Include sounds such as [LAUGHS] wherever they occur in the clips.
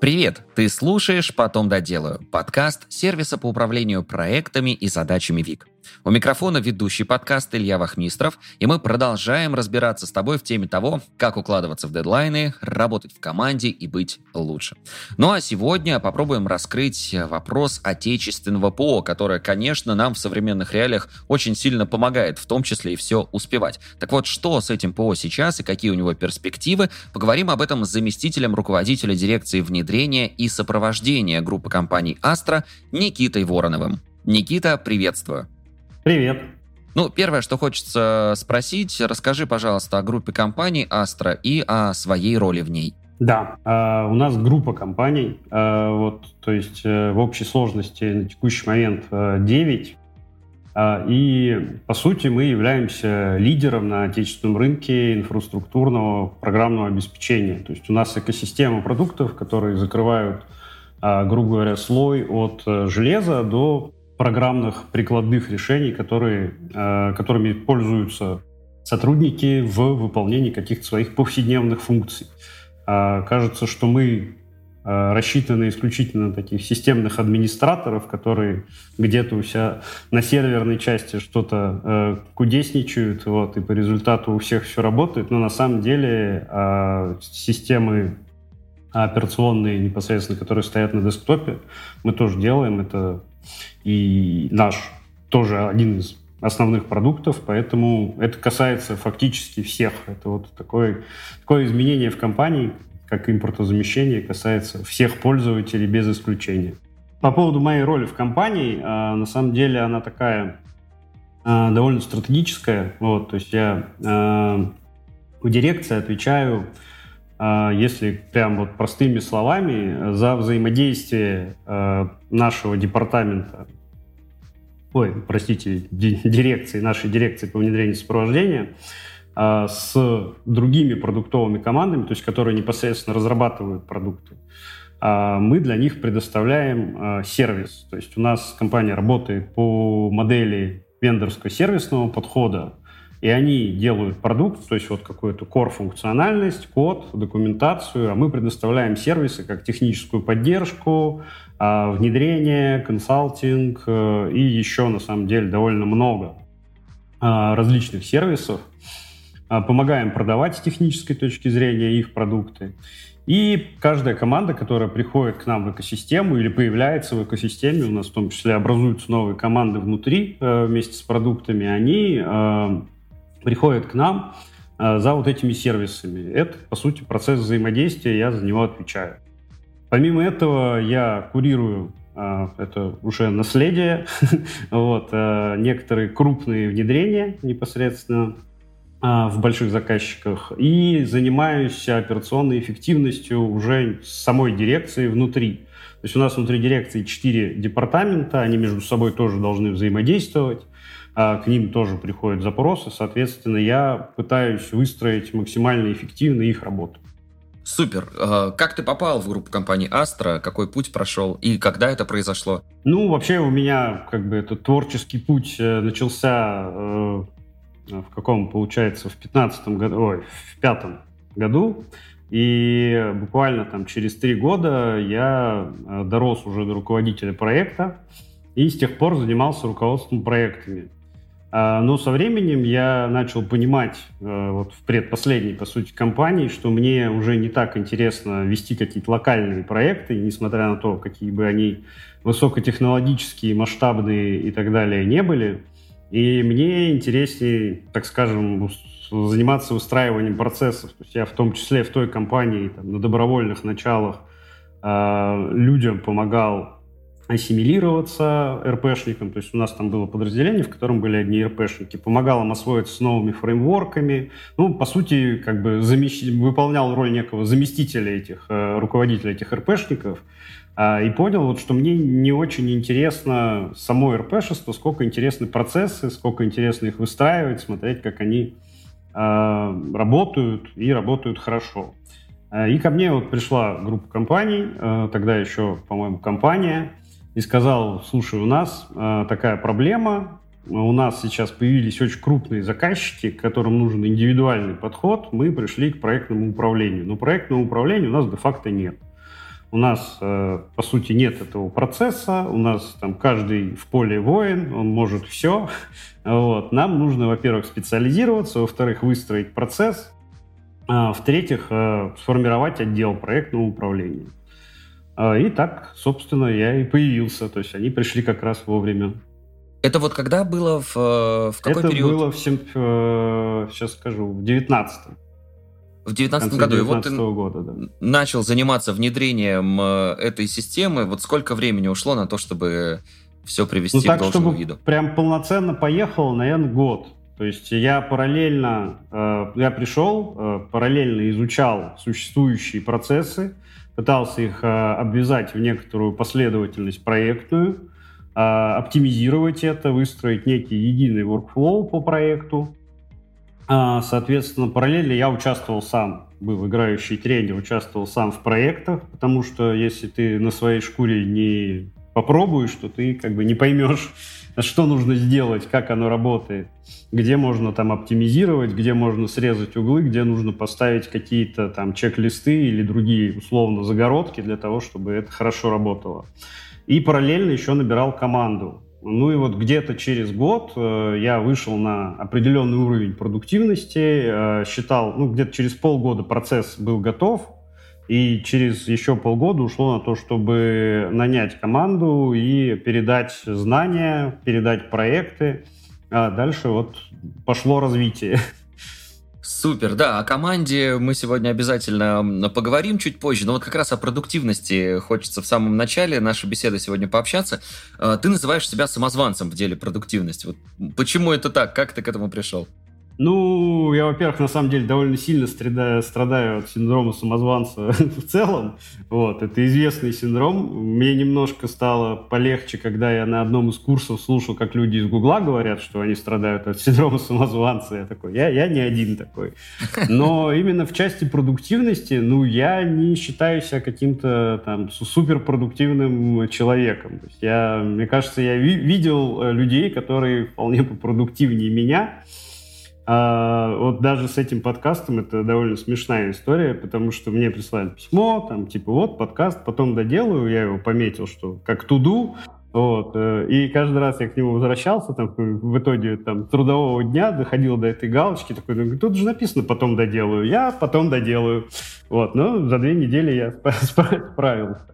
Привет! Ты слушаешь «Потом доделаю» – подкаст сервиса по управлению проектами и задачами ВИК. У микрофона ведущий подкаст Илья Вахмистров, и мы продолжаем разбираться с тобой в теме того, как укладываться в дедлайны, работать в команде и быть лучше. Ну а сегодня попробуем раскрыть вопрос отечественного ПО, которое, конечно, нам в современных реалиях очень сильно помогает, в том числе и все успевать. Так вот, что с этим ПО сейчас и какие у него перспективы, поговорим об этом с заместителем руководителя дирекции внедрения и сопровождения группы компаний «Астра» Никитой Вороновым. Никита, приветствую. Привет. Ну, первое, что хочется спросить, расскажи, пожалуйста, о группе компаний Astra и о своей роли в ней. Да, э, у нас группа компаний, э, вот, то есть э, в общей сложности на текущий момент э, 9. Э, и, по сути, мы являемся лидером на отечественном рынке инфраструктурного программного обеспечения. То есть у нас экосистема продуктов, которые закрывают, э, грубо говоря, слой от э, железа до программных прикладных решений, которые, э, которыми пользуются сотрудники в выполнении каких-то своих повседневных функций. Э, кажется, что мы э, рассчитаны исключительно на таких системных администраторов, которые где-то у себя на серверной части что-то э, кудесничают, вот, и по результату у всех все работает, но на самом деле э, системы операционные непосредственно, которые стоят на десктопе, мы тоже делаем. Это и наш тоже один из основных продуктов, поэтому это касается фактически всех. Это вот такое, такое изменение в компании, как импортозамещение, касается всех пользователей без исключения. По поводу моей роли в компании, а, на самом деле она такая а, довольно стратегическая. Вот, то есть я а, в дирекции отвечаю если прям вот простыми словами, за взаимодействие а, нашего департамента, ой, простите, дирекции, нашей дирекции по внедрению сопровождения а, с другими продуктовыми командами, то есть которые непосредственно разрабатывают продукты, мы для них предоставляем сервис. То есть у нас компания работает по модели вендорского сервисного подхода, и они делают продукт, то есть вот какую-то core-функциональность, код, документацию, а мы предоставляем сервисы как техническую поддержку, а, внедрение, консалтинг э, и еще на самом деле довольно много а, различных сервисов. А, помогаем продавать с технической точки зрения их продукты. И каждая команда, которая приходит к нам в экосистему или появляется в экосистеме, у нас в том числе образуются новые команды внутри э, вместе с продуктами, они э, приходят к нам э, за вот этими сервисами. Это, по сути, процесс взаимодействия, я за него отвечаю. Помимо этого, я курирую э, это уже наследие, [LAUGHS] вот, э, некоторые крупные внедрения непосредственно в больших заказчиках и занимаюсь операционной эффективностью уже самой дирекции внутри. То есть у нас внутри дирекции четыре департамента, они между собой тоже должны взаимодействовать. А к ним тоже приходят запросы, соответственно, я пытаюсь выстроить максимально эффективно их работу. Супер. А как ты попал в группу компании Astra? Какой путь прошел? И когда это произошло? Ну, вообще у меня как бы этот творческий путь э, начался э, в каком, получается, в 15 году, ой, в пятом году. И буквально там через три года я э, дорос уже до руководителя проекта и с тех пор занимался руководством проектами. А, но со временем я начал понимать э, вот в предпоследней, по сути, компании, что мне уже не так интересно вести какие-то локальные проекты, несмотря на то, какие бы они высокотехнологические, масштабные и так далее не были. И мне интереснее, так скажем, заниматься выстраиванием процессов. То есть я в том числе в той компании там, на добровольных началах э, людям помогал ассимилироваться РПшникам, то есть у нас там было подразделение, в котором были одни РПшники, помогал им освоиться с новыми фреймворками, ну, по сути, как бы замещ... выполнял роль некого заместителя этих, э, руководителя этих РПшников, э, и понял, вот, что мне не очень интересно само РПшество, сколько интересны процессы, сколько интересно их выстраивать, смотреть, как они э, работают и работают хорошо. Э, и ко мне вот пришла группа компаний, тогда еще, по-моему, компания, и сказал, слушай, у нас э, такая проблема, у нас сейчас появились очень крупные заказчики, которым нужен индивидуальный подход, мы пришли к проектному управлению. Но проектного управления у нас де-факто нет. у нас, э, по сути, нет этого процесса, у нас там каждый в поле воин, он может все. [LAUGHS] Вот. Нам нужно, во-первых, специализироваться, во-вторых, выстроить процесс, а, в-третьих, э, сформировать отдел проектного управления. А, и так, собственно, я и появился. То есть они пришли как раз вовремя. Это вот когда было в, э, в какой Это период? Это было в, сейчас скажу, в 19 в 2019 году. И вот ты года, да. начал заниматься внедрением э, этой системы. Вот сколько времени ушло на то, чтобы все привести ну, так, к должному чтобы виду? Прям полноценно поехал, наверное, год. То есть я параллельно, э, я пришел, э, параллельно изучал существующие процессы, пытался их обвязать в некоторую последовательность проектную, оптимизировать это, выстроить некий единый workflow по проекту, а, соответственно, параллельно я участвовал сам, был играющий тренер, участвовал сам в проектах, потому что если ты на своей шкуре не попробуешь, то ты как бы не поймешь, что нужно сделать, как оно работает, где можно там оптимизировать, где можно срезать углы, где нужно поставить какие-то там чек-листы или другие условно загородки для того, чтобы это хорошо работало. И параллельно еще набирал команду. Ну и вот где-то через год э, я вышел на определенный уровень продуктивности, э, считал, ну где-то через полгода процесс был готов, и через еще полгода ушло на то, чтобы нанять команду и передать знания, передать проекты. А дальше вот пошло развитие. Супер, да, о команде мы сегодня обязательно поговорим чуть позже, но вот как раз о продуктивности хочется в самом начале нашей беседы сегодня пообщаться. А, ты называешь себя самозванцем в деле продуктивности. Вот почему это так? Как ты к этому пришел? Ну, я, во-первых, на самом деле довольно сильно страдаю, страдаю от синдрома самозванца [LAUGHS] в целом. Вот, это известный синдром. Мне немножко стало полегче, когда я на одном из курсов слушал, как люди из Гугла говорят, что они страдают от синдрома самозванца. Я такой, я, я не один такой. Но именно в части продуктивности, ну, я не считаю себя каким-то там суперпродуктивным человеком. То есть я, мне кажется, я ви- видел э, людей, которые вполне попродуктивнее меня, а, вот даже с этим подкастом это довольно смешная история, потому что мне прислали письмо, там, типа, вот, подкаст, потом доделаю, я его пометил, что как туду, вот, э, и каждый раз я к нему возвращался, там, в итоге, там, трудового дня доходил до этой галочки, такой, ну, тут же написано «потом доделаю», я потом доделаю, вот, но за две недели я [LAUGHS] справился.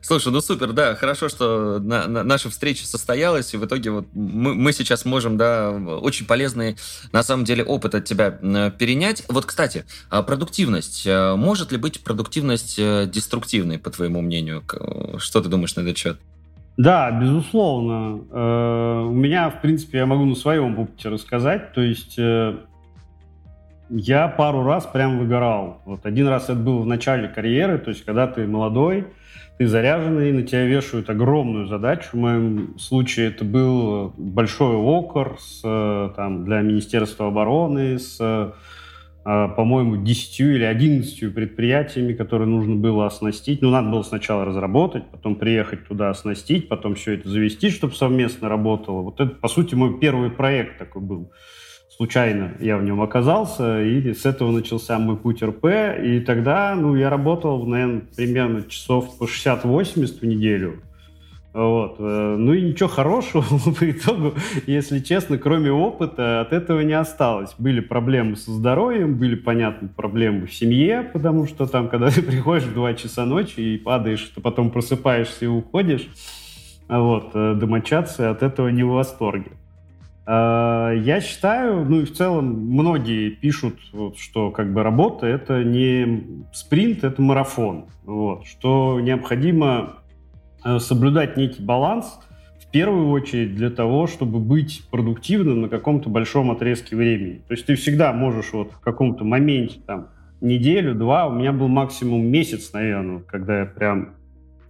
Слушай, ну супер, да, хорошо, что на, на, наша встреча состоялась, и в итоге вот мы, мы сейчас можем, да, очень полезный, на самом деле, опыт от тебя перенять. Вот, кстати, а продуктивность. А может ли быть продуктивность э, деструктивной, по твоему мнению? Что ты думаешь на этот счет? Да, безусловно. Э, у меня, в принципе, я могу на своем опыте рассказать. То есть э, я пару раз прям выгорал. Вот один раз это было в начале карьеры, то есть когда ты молодой, ты заряженный, на тебя вешают огромную задачу. В моем случае это был большой окор с, э, там, для Министерства обороны с, э, по-моему, 10 или 11 предприятиями, которые нужно было оснастить. Ну, надо было сначала разработать, потом приехать туда оснастить, потом все это завести, чтобы совместно работало. Вот это, по сути, мой первый проект такой был случайно я в нем оказался, и с этого начался мой путь РП, и тогда, ну, я работал, наверное, примерно часов по 60-80 в неделю, вот. Э, ну и ничего хорошего [LAUGHS] по итогу, если честно, кроме опыта, от этого не осталось. Были проблемы со здоровьем, были, понятно, проблемы в семье, потому что там, когда [LAUGHS] ты приходишь в 2 часа ночи и падаешь, то потом просыпаешься и уходишь, вот, э, домочадцы от этого не в восторге. Э, я считаю, ну и в целом многие пишут, вот, что как бы работа это не спринт, это марафон. Вот, что необходимо э, соблюдать некий баланс в первую очередь для того, чтобы быть продуктивным на каком-то большом отрезке времени. То есть ты всегда можешь вот в каком-то моменте там неделю, два, у меня был максимум месяц, наверное, когда я прям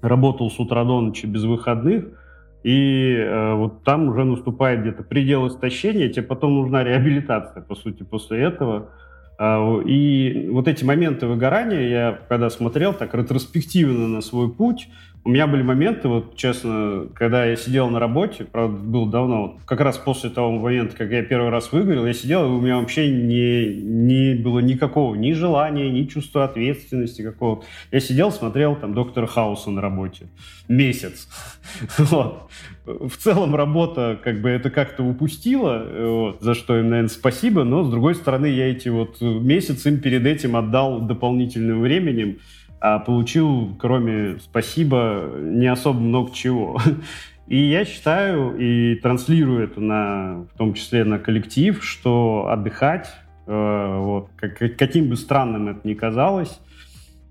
работал с утра до ночи без выходных, и э, вот там уже наступает где-то предел истощения, тебе потом нужна реабилитация, по сути, после этого. Э, и вот эти моменты выгорания я, когда смотрел так ретроспективно на свой путь, у меня были моменты, вот честно, когда я сидел на работе, правда, было давно, вот, как раз после того момента, как я первый раз выгорел, я сидел, и у меня вообще не, не было никакого ни желания, ни чувства ответственности какого-то. Я сидел, смотрел там доктора Хауса на работе месяц. [LAUGHS] Вот. В целом работа как бы это как-то упустила, вот, за что им, наверное, спасибо, но с другой стороны я эти вот месяц им перед этим отдал дополнительным временем, а получил, кроме спасибо, не особо много чего. [LAUGHS] И я считаю и транслирую это на, в том числе на коллектив, что отдыхать, э, вот, как, каким бы странным это ни казалось,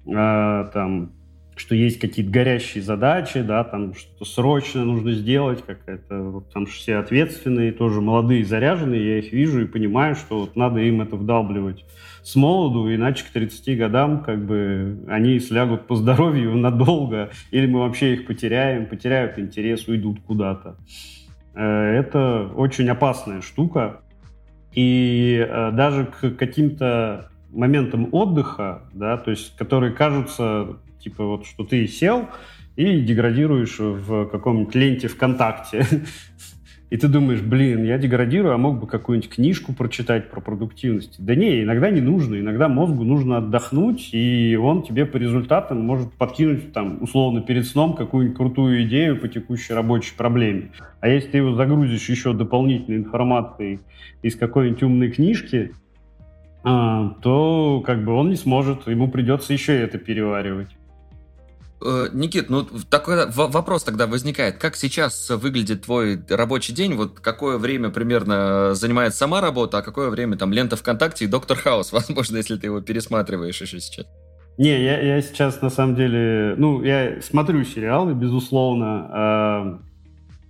э, там, что есть какие-то горящие задачи, да, там что-то срочно нужно сделать, какая-то, вот там все ответственные, тоже молодые, заряженные, я их вижу и понимаю, что вот надо им это вдалбливать с молоду, иначе к 30 годам как бы они слягут по здоровью надолго, или мы вообще их потеряем, потеряют интерес, уйдут куда-то. Э, это очень опасная штука. И э, даже к каким-то моментам отдыха, да, то есть, которые кажутся, типа, вот, что ты сел и деградируешь в каком-нибудь ленте ВКонтакте, [LAUGHS] и ты думаешь, блин, я деградирую, а мог бы какую-нибудь книжку прочитать про продуктивность. Да не, иногда не нужно, иногда мозгу нужно отдохнуть, и он тебе по результатам может подкинуть, там, условно, перед сном какую-нибудь крутую идею по текущей рабочей проблеме. А если ты его загрузишь еще дополнительной информацией из какой-нибудь умной книжки, а, то как бы он не сможет, ему придется еще это переваривать. Э, Никит, ну такой вопрос тогда возникает. Как сейчас выглядит твой рабочий день? Вот какое время примерно занимает сама работа, а какое время там лента ВКонтакте и Доктор Хаус, [LAUGHS] возможно, если ты его пересматриваешь еще сейчас? Не, я, я сейчас на самом деле, ну, я смотрю сериалы, безусловно,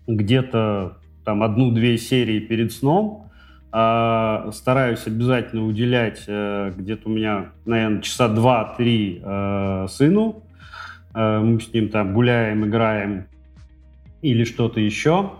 э, где-то там одну-две серии перед сном, э, стараюсь обязательно уделять э, где-то у меня, наверное, часа два-три э, сыну, Э, мы с ним там гуляем, играем или что-то еще.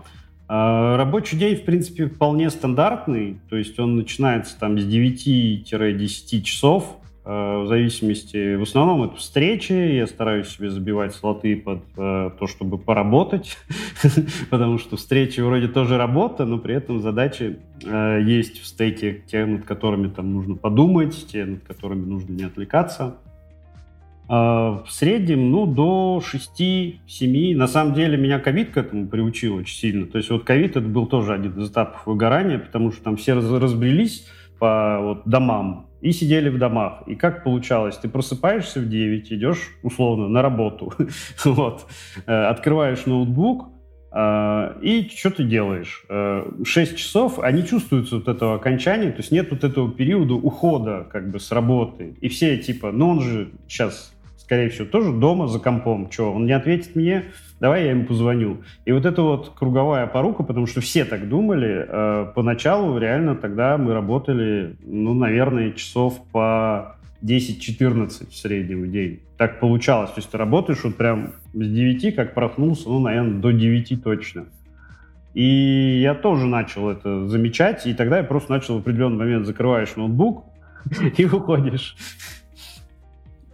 Э, рабочий день, в принципе, вполне стандартный, то есть он начинается там с 9-10 часов, э, в зависимости, в основном это встречи, я стараюсь себе забивать слоты под то, чтобы поработать, [LAUGHS] потому что встречи вроде тоже работа, но при этом задачи есть в стейке, те, над которыми там нужно подумать, те, над которыми нужно не отвлекаться. А, в среднем, ну, до 6-7. На самом деле, меня ковид к этому приучил очень сильно. То есть вот ковид это был тоже один из этапов выгорания, потому что там все разбрелись по вот, домам и сидели в домах. И как получалось? Ты просыпаешься в 9, идешь, условно, на работу, [LAUGHS] вот, э, открываешь ноутбук, Uh, и что ты делаешь? Uh, э, 6 часов, они чувствуются вот этого окончания, то есть нет вот этого периода ухода как бы с работы. И все типа, ну он же сейчас скорее всего, тоже дома за компом. Что, он не ответит мне? Давай я ему позвоню. И вот это вот круговая порука, потому что все так думали. Э, поначалу реально тогда мы работали, ну, наверное, часов по 10-14 в среднем в день. Так получалось. То есть ты работаешь вот прям с 9, как проснулся, ну, наверное, до 9 точно. И я тоже начал это замечать, и тогда я просто начал в определенный момент закрываешь ноутбук [LAUGHS] и уходишь.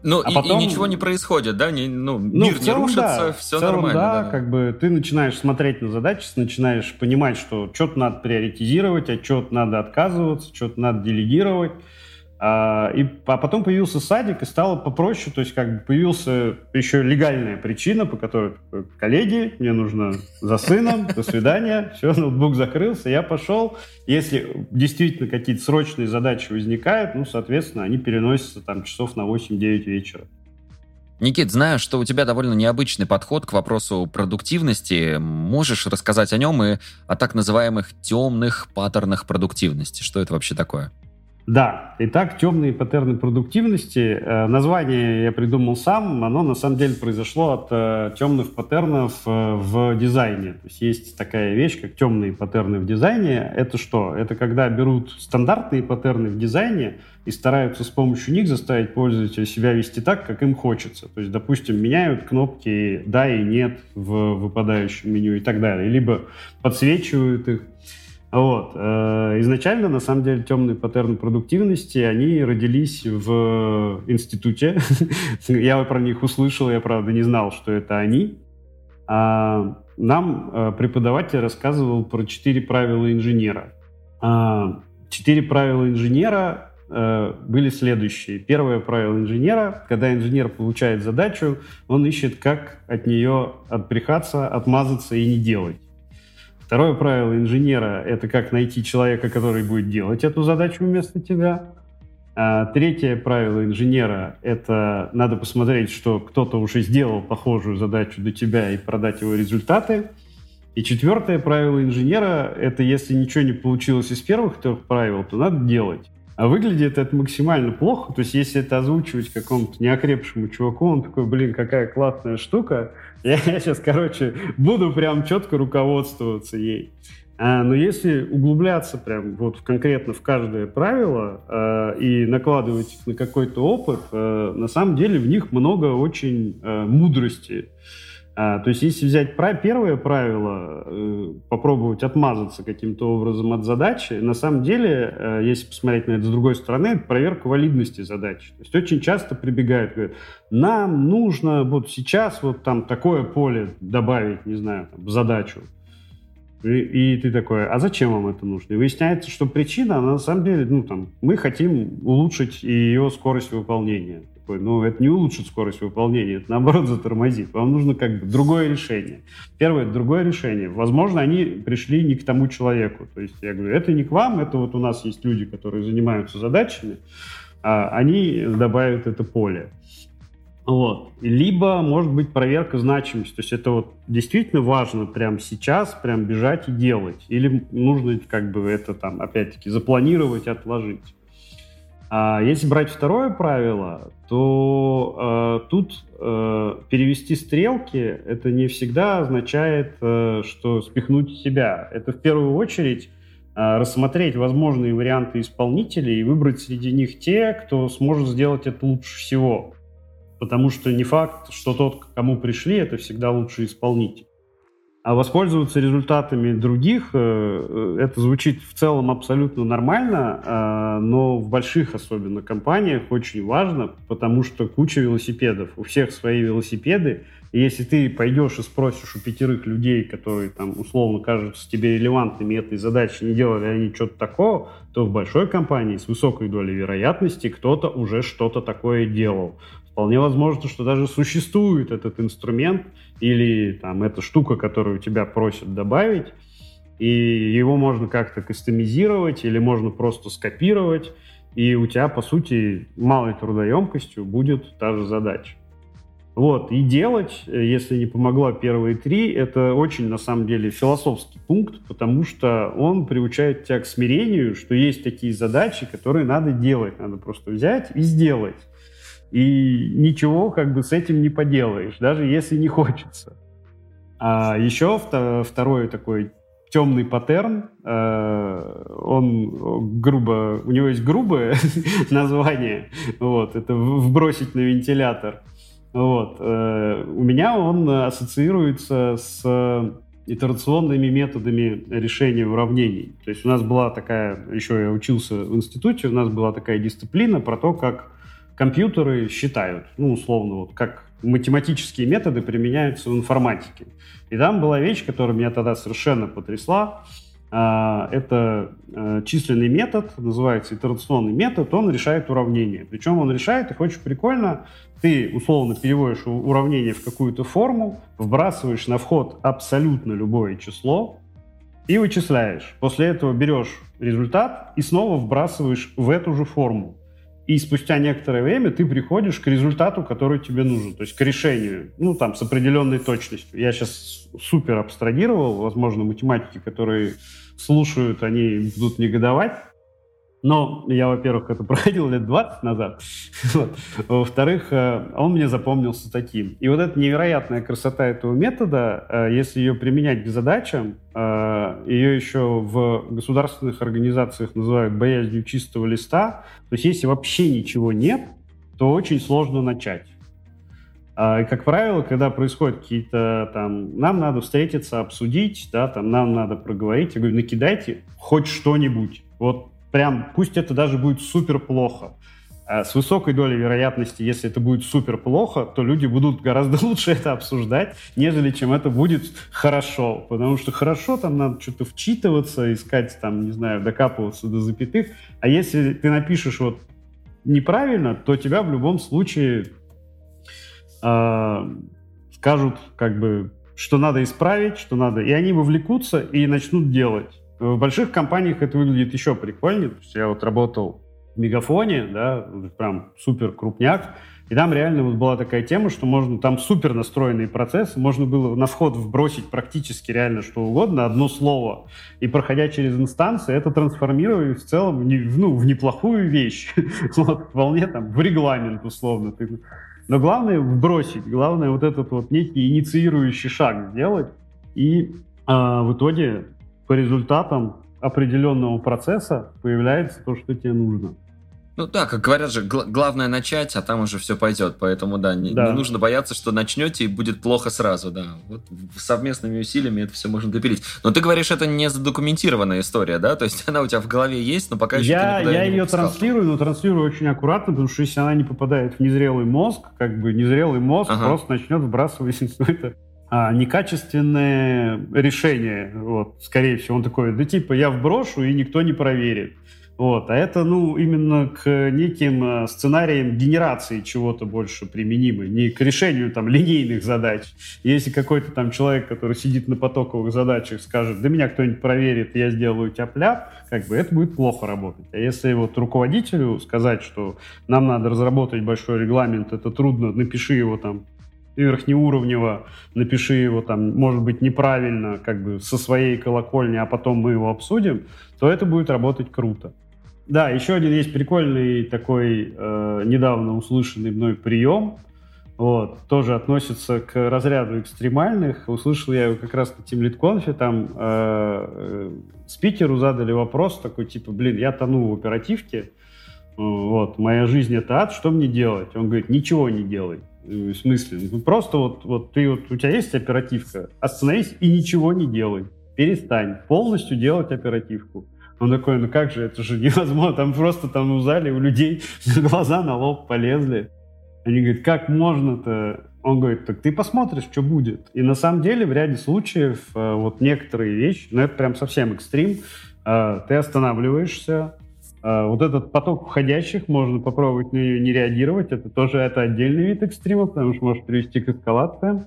Ну, а и, потом... и ничего не происходит, да? Не, ну, ну, мир целом, не рушится, да. все целом, нормально. Да, да, как бы ты начинаешь смотреть на задачи, начинаешь понимать, что что-то надо приоритизировать, от чего-то надо отказываться, что-то надо делегировать. А, и, а потом появился садик, и стало попроще, то есть как бы появился еще легальная причина, по которой коллеги, мне нужно за сыном, до свидания, все, ноутбук закрылся, я пошел. Если действительно какие-то срочные задачи возникают, ну, соответственно, они переносятся там часов на 8-9 вечера. Никит, знаю, что у тебя довольно необычный подход к вопросу продуктивности. Можешь рассказать о нем и о так называемых темных паттернах продуктивности? Что это вообще такое? Да, итак, темные паттерны продуктивности. Э, название я придумал сам, оно на самом деле произошло от э, темных паттернов э, в дизайне. То есть есть такая вещь, как темные паттерны в дизайне. Это что? Это когда берут стандартные паттерны в дизайне и стараются с помощью них заставить пользователя себя вести так, как им хочется. То есть, допустим, меняют кнопки «да» и «нет» в выпадающем меню и так далее. Либо подсвечивают их Вот. Э, изначально, на самом деле, темные паттерны продуктивности, они родились в институте. [LAUGHS] я про них услышал, я, правда, не знал, что это они. А нам э, преподаватель рассказывал про четыре правила инженера. А, четыре правила инженера э, были следующие. Первое правило инженера, когда инженер получает задачу, он ищет, как от нее отбрехаться, отмазаться и не делать. Второе правило инженера – это как найти человека, который будет делать эту задачу вместо тебя. А третье правило инженера – это надо посмотреть, что кто-то уже сделал похожую задачу до тебя и продать его результаты. И четвертое правило инженера – это если ничего не получилось из первых трех правил, то надо делать. А выглядит это максимально плохо. То есть, если это озвучивать какому-то неокрепшему чуваку, он такой, блин, какая классная штука. Я, я [LAUGHS] сейчас, короче, буду прям четко руководствоваться ей. А, но если углубляться прям вот конкретно в каждое правило э, и накладывать их на какой-то опыт, э, на самом деле в них много очень э, мудрости. А, то есть, если взять про первое правило, э, попробовать отмазаться каким-то образом от задачи, на самом деле, э, если посмотреть на это с другой стороны, это проверка валидности задачи. То есть, очень часто прибегают, говорят, нам нужно вот сейчас вот там такое поле добавить, не знаю, там, в задачу. И, и ты такой, а зачем вам это нужно? И выясняется, что причина, она на самом деле, ну там, мы хотим улучшить ее скорость выполнения такой, ну, это не улучшит скорость выполнения, это наоборот затормозит. Вам нужно как бы другое решение. Первое, другое решение. Возможно, они пришли не к тому человеку. То есть я говорю, это не к вам, это вот у нас есть люди, которые занимаются задачами, а они добавят это поле. Вот. Либо, может быть, проверка значимости. То есть это вот действительно важно прямо сейчас, прям бежать и делать. Или нужно как бы это там, опять-таки, запланировать, отложить. А если брать второе правило, то э, тут э, перевести стрелки это не всегда означает, э, что спихнуть себя. Это в первую очередь э, рассмотреть возможные варианты исполнителей и выбрать среди них те, кто сможет сделать это лучше всего. Потому что не факт, что тот, к кому пришли, это всегда лучший исполнитель. А воспользоваться результатами других, э, э, это звучит в целом абсолютно нормально, э, но в больших особенно компаниях очень важно, потому что куча велосипедов, у всех свои велосипеды, и если ты пойдешь и спросишь у пятерых людей, которые там условно кажутся тебе релевантными этой задачи, не делали они что-то такого, то в большой компании с высокой долей вероятности кто-то уже что-то такое делал. Вполне возможно, что даже существует этот инструмент или там эта штука, которую тебя просят добавить, и его можно как-то кастомизировать или можно просто скопировать, и у тебя, по сути, малой трудоемкостью будет та же задача. Вот, и делать, если не помогла первые три, это очень, на самом деле, философский пункт, потому что он приучает тебя к смирению, что есть такие задачи, которые надо делать, надо просто взять и сделать. И ничего как бы с этим не поделаешь, даже если не хочется. А еще второй такой темный паттерн, э, он грубо, у него есть грубое [LAUGHS] название, вот, это вбросить на вентилятор. Вот, э, у меня он ассоциируется с итерационными методами решения уравнений. То есть у нас была такая, еще я учился в институте, у нас была такая дисциплина про то, как компьютеры считают, ну, условно, вот как математические методы применяются в информатике. И там была вещь, которая меня тогда совершенно потрясла. А, это э, численный метод, называется итерационный метод, он решает уравнение. Причем он решает их очень прикольно. Ты условно переводишь уравнение в какую-то форму, вбрасываешь на вход абсолютно любое число и вычисляешь. После этого берешь результат и снова вбрасываешь в эту же форму и спустя некоторое время ты приходишь к результату, который тебе нужен, то есть к решению, ну, там, с определенной точностью. Я сейчас супер абстрагировал, возможно, математики, которые слушают, они будут негодовать, но я, во-первых, это [LAUGHS] проходил лет 20 назад. [LAUGHS] Во-вторых, э, он мне запомнился таким. И вот эта невероятная красота этого метода, э, если ее применять к задачам, э, ее еще в государственных организациях называют боязнью чистого листа. То есть если вообще ничего нет, то очень сложно начать. А, и, как правило, когда происходят какие-то там, нам надо встретиться, обсудить, да, там, нам надо проговорить, я говорю, накидайте хоть что-нибудь. Вот прям, пусть это даже будет супер плохо. А с высокой долей вероятности, если это будет супер плохо, то люди будут гораздо [LAUGHS] лучше это обсуждать, нежели чем это будет хорошо. Потому что хорошо, там надо что-то вчитываться, искать, там, не знаю, докапываться до запятых. А если ты напишешь вот неправильно, то тебя в любом случае э, скажут, как бы, что надо исправить, что надо. И они вовлекутся и начнут делать. В больших компаниях это выглядит еще прикольнее. То есть я вот работал в Мегафоне, да, прям супер крупняк, и там реально вот была такая тема, что можно, там супер настроенные процессы, можно было на вход вбросить практически реально что угодно, одно слово, и проходя через инстанции, это трансформировать в целом в, ну, в неплохую вещь, [LAUGHS] вот, вполне там в регламент условно. Но главное вбросить, главное вот этот вот некий инициирующий шаг сделать, и э, в итоге по результатам определенного процесса появляется то, что тебе нужно. Ну да, как говорят же, гл- главное начать, а там уже все пойдет. Поэтому да не, да, не нужно бояться, что начнете и будет плохо сразу, да. Вот совместными усилиями это все можно допилить. Но ты говоришь, это не задокументированная история, да? То есть она у тебя в голове есть, но пока еще я, Я ее транслирую, но транслирую очень аккуратно, потому что если она не попадает в незрелый мозг, как бы незрелый мозг ага. просто начнет вбрасывать [LAUGHS] это а, некачественное решение. Вот, скорее всего, он такой, да типа я вброшу, и никто не проверит. Вот. А это, ну, именно к неким э, сценариям генерации чего-то больше применимы, не к решению там линейных задач. Если какой-то там человек, который сидит на потоковых задачах, скажет, да меня кто-нибудь проверит, я сделаю тяп-ляп, как бы это будет плохо работать. А если вот руководителю сказать, что нам надо разработать большой регламент, это трудно, напиши его там верхнеуровнево, напиши его там, может быть, неправильно, как бы со своей колокольни, а потом мы его обсудим, то это будет работать круто. Да, еще один есть прикольный такой э, недавно услышанный мной прием. Вот, тоже относится к разряду экстремальных. Услышал я его как раз на Team Lead Conf, там э, э, спикеру задали вопрос такой, типа, блин, я тону в оперативке, вот, моя жизнь это ад, что мне делать? Он говорит, ничего не делай. В смысле? Ну, просто вот, вот ты вот, у тебя есть оперативка, остановись и ничего не делай. Перестань полностью делать оперативку. Он такой, ну как же, это же невозможно. Там просто там в зале у людей [LAUGHS] глаза на лоб полезли. Они говорят, как можно-то? Он говорит, так ты посмотришь, что будет. И на самом деле в ряде случаев э, вот некоторые вещи, ну это прям совсем экстрим, э, ты останавливаешься, э, вот этот поток входящих, можно попробовать на нее не реагировать, это тоже это отдельный вид экстрима, потому что может привести к эскалациям.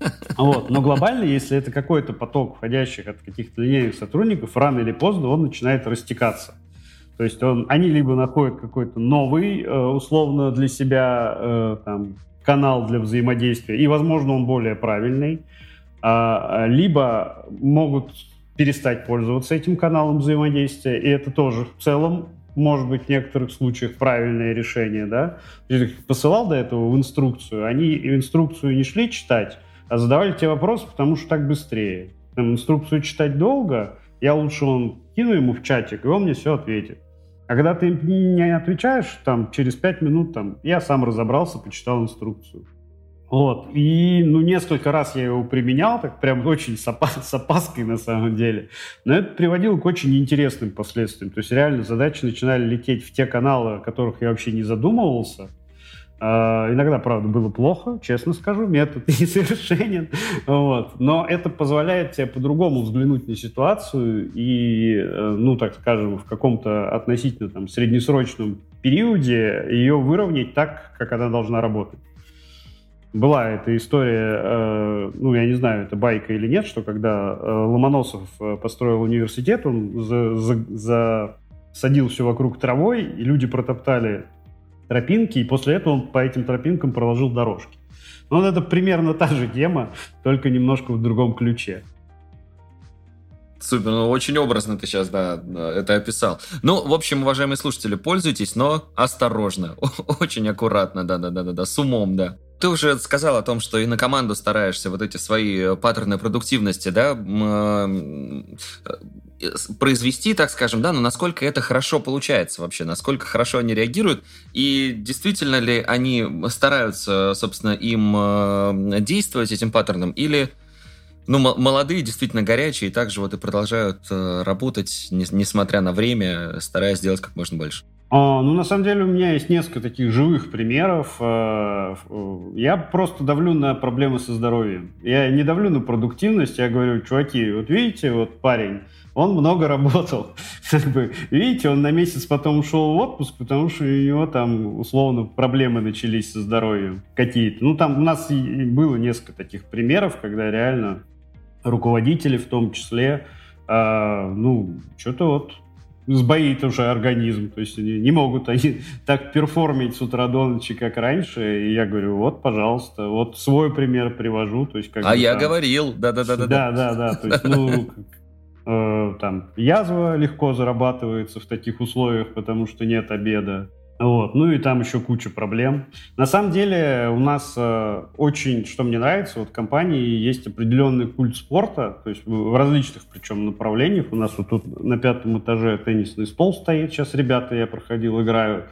[LAUGHS] Вот. Но глобально, если это какой-то поток входящих от каких-то линейных сотрудников, рано или поздно он начинает растекаться. То есть он, они либо находят какой-то новый, э, условно для себя э, там, канал для взаимодействия, и, возможно, он более правильный, а, либо могут перестать пользоваться этим каналом взаимодействия, и это тоже в целом может быть в некоторых случаях правильное решение, да. Я их посылал до этого в инструкцию, они в инструкцию не шли читать, а задавали те вопросы, потому что так быстрее. Там инструкцию читать долго, я лучше он кину ему в чатик, и он мне все ответит. А когда ты не отвечаешь, там, через пять минут, там, я сам разобрался, почитал инструкцию. Вот. И, ну, несколько раз я его применял, так прям очень с, опас с опаской на самом деле. Но это приводило к очень интересным последствиям. То есть реально задачи начинали лететь в те каналы, о которых я вообще не задумывался. Uh, иногда, правда, было плохо, честно скажу, метод [LAUGHS] несовершенен, вот. но это позволяет тебе по-другому взглянуть на ситуацию и, э, ну, так скажем, в каком-то относительно там, среднесрочном периоде ее выровнять так, как она должна работать. Была эта история, э, ну, я не знаю, это байка или нет, что когда э, Ломоносов э, построил университет, он за, за, засадил все вокруг травой, и люди протоптали тропинки, и после этого он по этим тропинкам проложил дорожки. Ну, это примерно та же тема, только немножко в другом ключе. Супер, ну очень образно ты сейчас, да, это описал. Ну, в общем, уважаемые слушатели, пользуйтесь, но осторожно, [LAUGHS] очень аккуратно, да-да-да-да, с умом, да. Ты уже сказал о том, что и на команду стараешься вот эти свои паттерны продуктивности, да, произвести, так скажем, да, но насколько это хорошо получается вообще, насколько хорошо они реагируют, и действительно ли они стараются, собственно, им э, действовать этим паттерном, или ну, молодые, действительно горячие, и также вот и продолжают э, работать, не, несмотря на время, стараясь сделать как можно больше. А, ну, на самом деле, у меня есть несколько таких живых примеров. Э, я просто давлю на проблемы со здоровьем. Я не давлю на продуктивность, я говорю, чуваки, вот видите, вот парень, он много работал. [LAUGHS] Видите, он на месяц потом ушел в отпуск, потому что у него там, условно, проблемы начались со здоровьем какие-то. Ну, там у нас было несколько таких примеров, когда реально руководители в том числе, э, ну, что-то вот сбоит уже организм, то есть они не могут они [LAUGHS] так перформить с утра до ночи, как раньше, и я говорю, вот, пожалуйста, вот свой пример привожу, то есть как А я там... говорил, да-да-да. Да-да-да, то есть, ну, э, там, язва легко зарабатывается в таких условиях, потому что нет обеда, вот. Ну и там еще куча проблем. На самом деле у нас э, очень, что мне нравится, вот в компании есть определенный культ спорта, то есть в различных причем направлениях. У нас вот тут на пятом этаже теннисный стол стоит, сейчас ребята, я проходил, играют.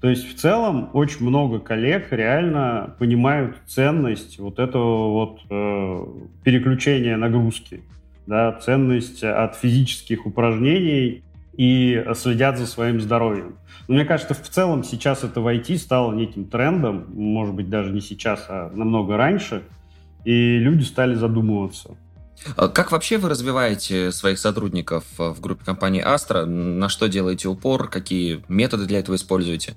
То есть в целом очень много коллег реально понимают ценность вот этого вот э, переключения нагрузки, да, ценность от физических упражнений и следят за своим здоровьем. Но мне кажется, в целом сейчас это в IT стало неким трендом, может быть, даже не сейчас, а намного раньше, и люди стали задумываться. А как вообще вы развиваете своих сотрудников в группе компании Astra? На что делаете упор? Какие методы для этого используете?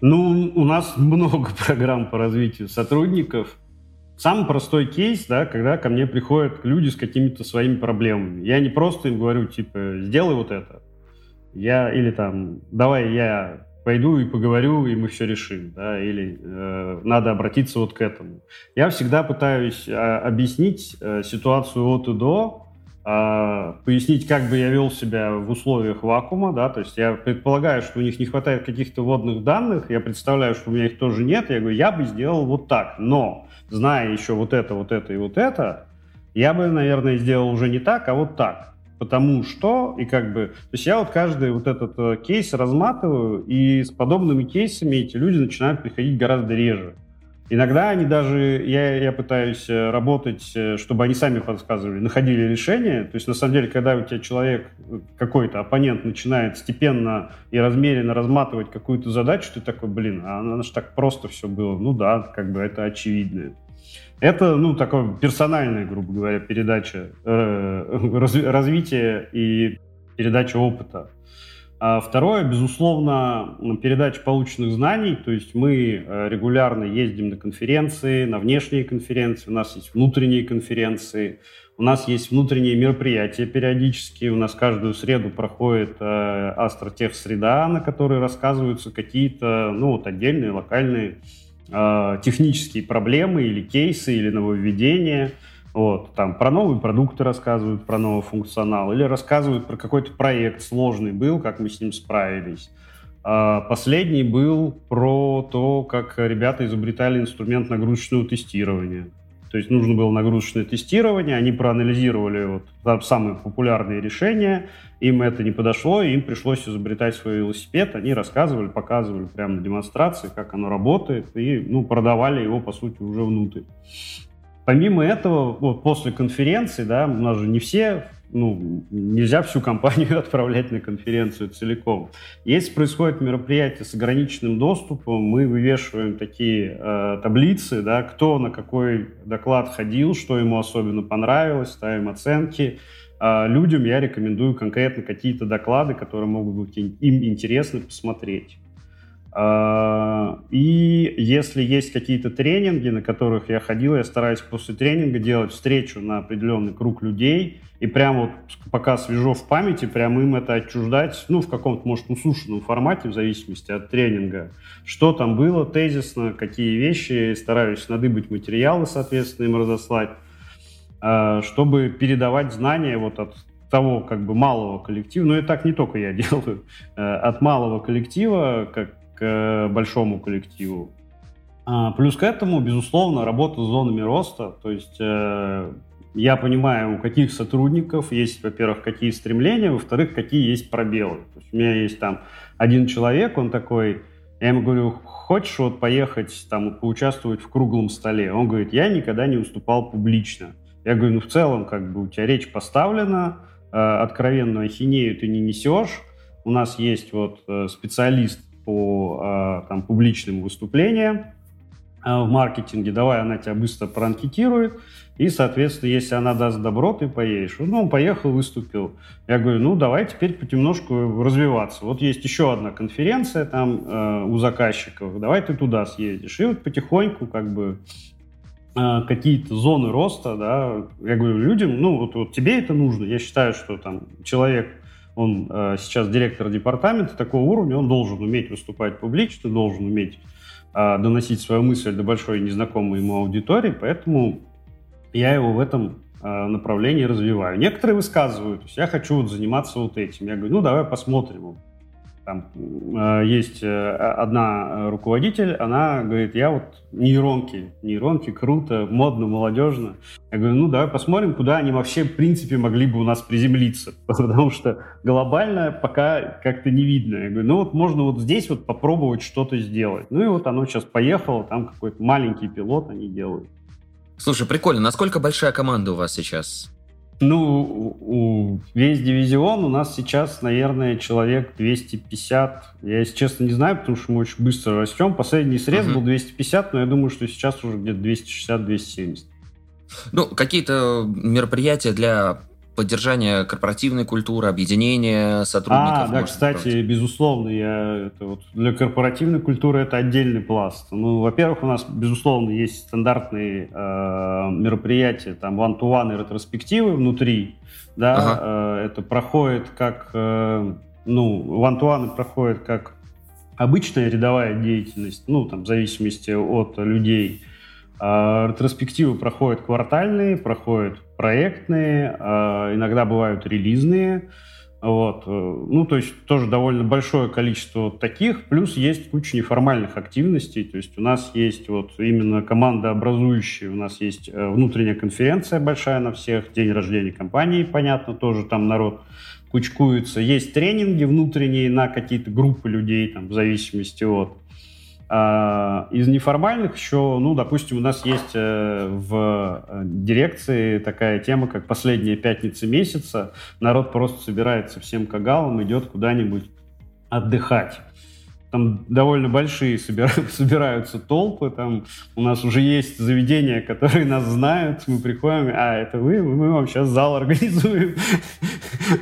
Ну, у нас [LAUGHS] много программ по развитию сотрудников. Самый простой кейс, да, когда ко мне приходят люди с какими-то своими проблемами. Я не просто им говорю, типа, сделай вот это я или там, давай я пойду и поговорю, и мы все решим, да, или э, надо обратиться вот к этому. Я всегда пытаюсь э, объяснить э, ситуацию от и до, э, пояснить, как бы я вел себя в условиях вакуума, да, то есть я предполагаю, что у них не хватает каких-то водных данных, я представляю, что у меня их тоже нет, я говорю, я бы сделал вот так, но зная еще вот это, вот это и вот это, я бы, наверное, сделал уже не так, а вот так потому что, и как бы, то есть я вот каждый вот этот э, кейс разматываю, и с подобными кейсами эти люди начинают приходить гораздо реже. Иногда они даже, я, я пытаюсь э, работать, э, чтобы они сами подсказывали, находили решение. То есть, на самом деле, когда у тебя человек, какой-то оппонент начинает степенно и размеренно разматывать какую-то задачу, ты такой, блин, а оно же так просто все было. Ну да, как бы это очевидно. Это, ну, такое персональная, грубо говоря, передача э, раз, развития и передача опыта. А второе, безусловно, передача полученных знаний. То есть мы э, регулярно ездим на конференции, на внешние конференции, у нас есть внутренние конференции, у нас есть внутренние мероприятия периодически. У нас каждую среду проходит э, Астротех среда, на которой рассказываются какие-то ну, вот, отдельные локальные э, технические проблемы или кейсы, или нововведения. Вот, там про новые продукты рассказывают, про новый функционал, или рассказывают про какой-то проект сложный был, как мы с ним справились. А последний был про то, как ребята изобретали инструмент нагрузочного тестирования. То есть нужно было нагрузочное тестирование, они проанализировали вот самые популярные решения, им это не подошло, им пришлось изобретать свой велосипед. Они рассказывали, показывали прямо на демонстрации, как оно работает, и ну, продавали его, по сути, уже внутрь. Помимо этого, вот после конференции, да, у нас же не все ну, нельзя всю компанию [LAUGHS] отправлять на конференцию целиком. Если происходит мероприятие с ограниченным доступом, мы вывешиваем такие э, таблицы, да, кто на какой доклад ходил, что ему особенно понравилось, ставим оценки. А людям я рекомендую конкретно какие-то доклады, которые могут быть им интересны посмотреть. А, и если есть какие-то тренинги, на которых я ходил, я стараюсь после тренинга делать встречу на определенный круг людей, и прямо вот пока свежо в памяти, прямо им это отчуждать, ну, в каком-то, может, усушенном формате, в зависимости от тренинга. Что там было тезисно, какие вещи, стараюсь надыбать материалы, соответственно, им разослать, а, чтобы передавать знания вот от того как бы малого коллектива, но и так не только я [LAUGHS] делаю, э, от малого коллектива, как большому коллективу. А, плюс к этому, безусловно, работа с зонами роста, то есть э, я понимаю, у каких сотрудников есть, во-первых, какие стремления, во-вторых, какие есть пробелы. То есть у меня есть там один человек, он такой, я ему говорю, хочешь вот поехать там поучаствовать в круглом столе? Он говорит, я никогда не выступал публично. Я говорю, ну в целом как бы у тебя речь поставлена, э, откровенную ахинею ты не несешь. У нас есть вот э, специалист по э, там, публичным выступлениям, Э, в маркетинге, давай она тебя быстро проанкетирует, и, соответственно, если она даст добро, ты поедешь. Ну, он поехал, выступил. Я говорю, ну, давай теперь потемножку развиваться. Вот есть еще одна конференция там э, у заказчиков, давай ты туда съездишь. И вот потихоньку как бы какие-то зоны роста, да, я говорю людям, ну, вот, вот тебе это нужно. Я считаю, что там человек он э, сейчас директор департамента такого уровня, он должен уметь выступать публично, должен уметь а, доносить свою мысль до большой незнакомой ему аудитории, поэтому я его в этом а, направлении развиваю. Некоторые высказывают, я хочу вот заниматься вот этим. Я говорю, ну давай посмотрим. Там э, есть э, одна руководитель, она говорит, я вот нейронки, нейронки круто, модно, молодежно. Я говорю, ну давай посмотрим, куда они вообще в принципе могли бы у нас приземлиться, [LAUGHS] потому что глобально пока как-то не видно. Я говорю, ну вот можно вот здесь вот попробовать что-то сделать. Ну и вот оно сейчас поехало, там какой-то маленький пилот они делают. Слушай, прикольно. Насколько большая команда у вас сейчас? Ну, у, весь дивизион у нас сейчас, наверное, человек 250. Я, если честно, не знаю, потому что мы очень быстро растем. Последний срез uh-huh. был 250, но я думаю, что сейчас уже где-то 260-270. Ну, какие-то мероприятия для поддержание корпоративной культуры, объединение сотрудников. А, да, кстати, проводить. безусловно, я это вот для корпоративной культуры это отдельный пласт. Ну, во-первых, у нас безусловно есть стандартные э, мероприятия, там one-to-one и ретроспективы внутри, да, ага. э, это проходит как, э, ну, one-to-one проходит как обычная рядовая деятельность, ну, там, в зависимости от людей. А ретроспективы проходят квартальные, проходят проектные, а, иногда бывают релизные. Вот. Ну, то есть тоже довольно большое количество таких, плюс есть куча неформальных активностей, то есть у нас есть вот именно команда образующая, у нас есть э, внутренняя конференция большая на всех, день рождения компании, понятно, тоже там народ кучкуется, есть тренинги внутренние на какие-то группы людей, там, в зависимости от из неформальных еще, ну, допустим, у нас есть э, в э, дирекции такая тема, как последняя пятница месяца. Народ просто собирается всем кагалом, идет куда-нибудь отдыхать там довольно большие [LAUGHS] собираются толпы, там у нас уже есть заведения, которые нас знают, мы приходим, а, это вы, мы вам сейчас зал организуем. [LAUGHS]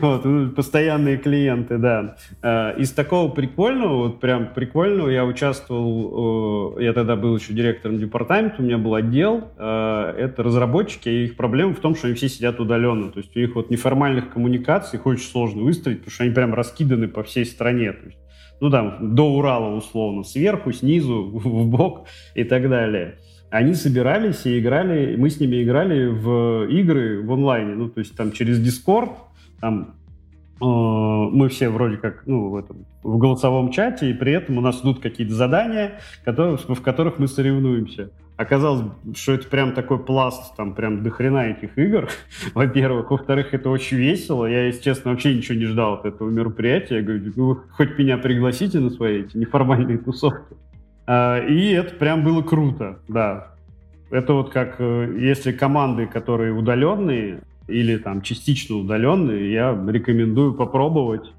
Вот, постоянные клиенты, да. А, из такого прикольного, вот прям прикольного, я участвовал, я тогда был еще директором департамента, у меня был отдел, а, это разработчики, и их проблема в том, что они все сидят удаленно, то есть у них вот неформальных коммуникаций их очень сложно выстроить, потому что они прям раскиданы по всей стране, то есть ну там, до Урала условно, сверху, снизу, [LAUGHS] в бок и так далее. Они собирались и играли, мы с ними играли в игры в онлайне, ну, то есть там через Discord, там э, мы все вроде как, ну, в, этом, в голосовом чате, и при этом у нас идут какие-то задания, которые, в которых мы соревнуемся. Оказалось, что это прям такой пласт, там прям до хрена этих игр, [LAUGHS] во-первых. Во-вторых, это очень весело. Я, если честно, вообще ничего не ждал от этого мероприятия. Я говорю, ну, хоть меня пригласите на свои эти неформальные тусовки. А, и это прям было круто, да. Это вот как, э, если команды, которые удаленные или там частично удаленные, я рекомендую попробовать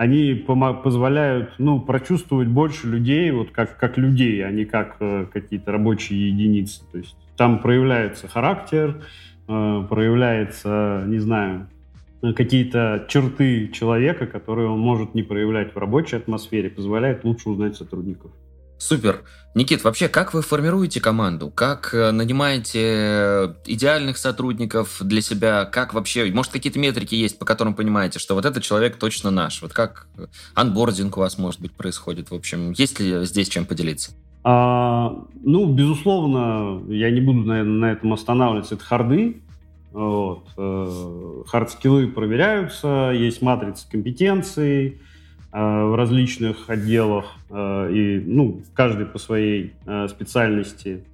они позволяют ну, прочувствовать больше людей, вот как, как людей, а не как э, какие-то рабочие единицы. То есть там проявляется характер, э, проявляется, не знаю, какие-то черты человека, которые он может не проявлять в рабочей атмосфере, позволяет лучше узнать сотрудников. Супер. Никит, вообще, как вы формируете команду? Как э, нанимаете э, идеальных сотрудников для себя? Как вообще, может, какие-то метрики есть, по которым понимаете, что вот этот человек точно наш? Вот как анбординг у вас, может быть, происходит? В общем, есть ли здесь чем поделиться? А, ну, безусловно, я не буду, наверное, на этом останавливаться. Это харды. Вот. Э, хард-скиллы проверяются, есть матрица компетенций, Э, в различных отделах, э, и ну, каждый по своей э, специальности.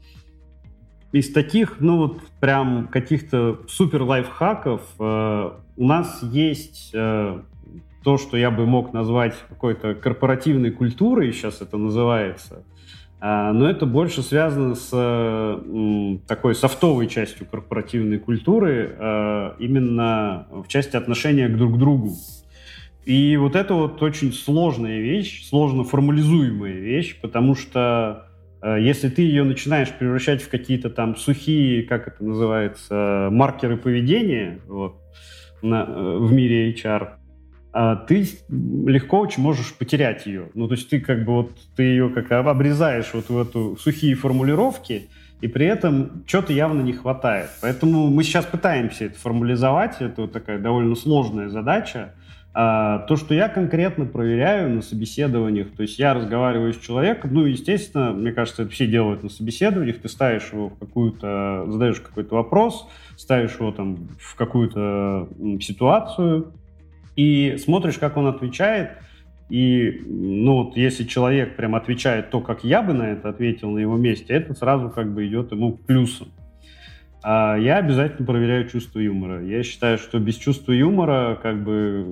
из таких, ну вот прям каких-то супер лайфхаков э, у нас есть э, то, что я бы мог назвать какой-то корпоративной культурой, сейчас это называется. Э, но это больше связано с э, такой софтовой частью корпоративной культуры, э, именно в части отношения к друг другу. И вот это вот очень сложная вещь, сложно формализуемая вещь, потому что Э, если ты ее начинаешь превращать в какие-то там сухие, как это называется, маркеры поведения вот, на, э, в мире HR, а ты легко очень можешь потерять ее. Ну, то есть ты как бы вот, ты ее как обрезаешь вот в эту сухие формулировки, и при этом что-то явно не хватает. Поэтому мы сейчас пытаемся это формализовать, это вот такая довольно сложная задача, а, то, что я конкретно проверяю на собеседованиях, то есть я разговариваю с человеком, ну, естественно, мне кажется, это все делают на собеседованиях, ты ставишь его в какую-то, задаешь какой-то вопрос, ставишь его там в какую-то ситуацию и смотришь, как он отвечает, и, ну, вот если человек прям отвечает то, как я бы на это ответил на его месте, это сразу как бы идет ему плюсом. А я обязательно проверяю чувство юмора. Я считаю, что без чувства юмора, как бы,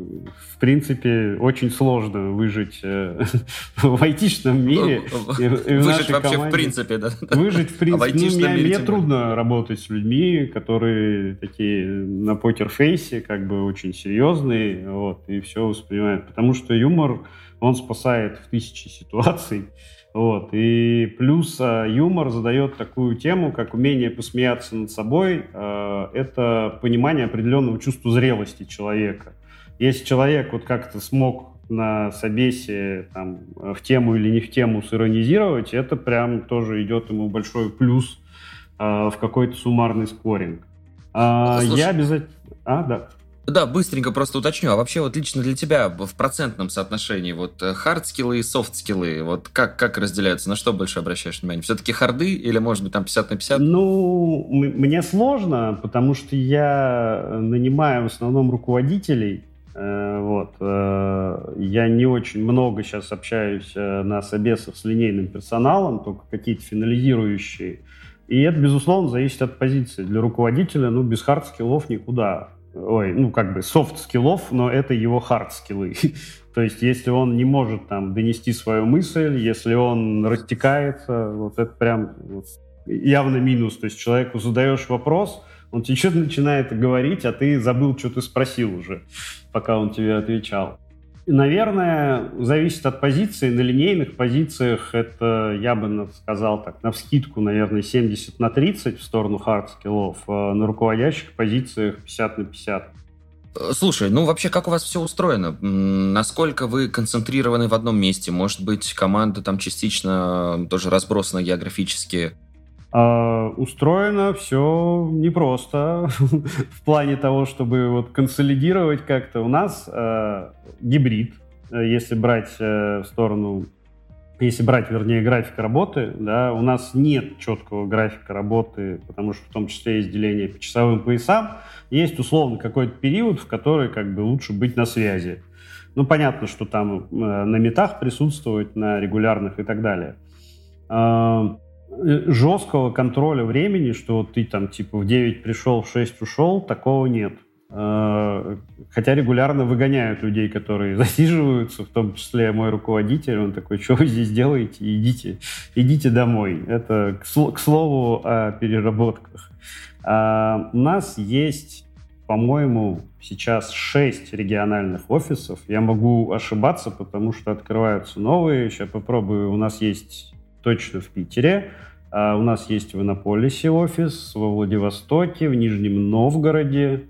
в принципе, очень сложно выжить э, [LAUGHS] в айтишном мире. выжить вообще в принципе, да? Выжить в принципе. ну, мне, мне трудно работать с людьми, которые такие на покерфейсе, как бы очень серьезные, вот, и все воспринимают. Потому что юмор, он спасает в тысячи ситуаций. Вот. И плюс а, юмор задает такую тему, как умение посмеяться над собой. А, это понимание определенного чувства зрелости человека. Если человек вот как-то смог на собесе там, в тему или не в тему сиронизировать, это прям тоже идет ему большой плюс а, в какой-то суммарный скоринг. А, Слушай, я обязательно... А, да. Да, быстренько просто уточню. А вообще вот лично для тебя в процентном соотношении вот хард-скиллы и софт-скиллы, вот как, как разделяются? На что больше обращаешь внимание? Все-таки харды или, может быть, там 50 на 50? Ну, мне сложно, потому что я нанимаю в основном руководителей, э, вот. Э, я не очень много сейчас общаюсь э, на собесах с линейным персоналом, только какие-то финализирующие. И это, безусловно, зависит от позиции. Для руководителя, ну, без хард-скиллов никуда ой, ну, как бы софт-скиллов, но это его хард-скиллы. [LAUGHS] То есть, если он не может там донести свою мысль, если он растекается, вот это прям вот, явно минус. То есть, человеку задаешь вопрос, он тебе что-то [LAUGHS] начинает говорить, а ты забыл, что ты спросил уже, пока он тебе отвечал. Наверное, зависит от позиции. На линейных позициях это, я бы сказал так, на вскидку, наверное, 70 на 30 в сторону хард-скиллов, а на руководящих позициях 50 на 50. Слушай, ну вообще как у вас все устроено? Насколько вы концентрированы в одном месте? Может быть, команда там частично тоже разбросана географически? Э, устроено все непросто [LAUGHS] в плане того, чтобы вот консолидировать как-то. У нас э, гибрид, э, если брать э, в сторону, если брать, вернее, график работы, да, у нас нет четкого графика работы, потому что в том числе есть деление по часовым поясам. Есть условно какой-то период, в который как бы лучше быть на связи. Ну, понятно, что там на метах присутствовать, на регулярных и так далее Э, жесткого контроля времени, что ты там типа в 9 пришел, в 6 ушел, такого нет. Э, хотя регулярно выгоняют людей, которые [LAUGHS] засиживаются, в том числе мой руководитель, он такой, что вы здесь делаете, идите, идите домой. Это к, слову о переработках. А, у нас есть, по-моему, сейчас 6 региональных офисов. Я могу ошибаться, потому что открываются новые. Сейчас попробую. У нас есть точно в Питере. А у нас есть в Иннополисе офис, во Владивостоке, в Нижнем Новгороде,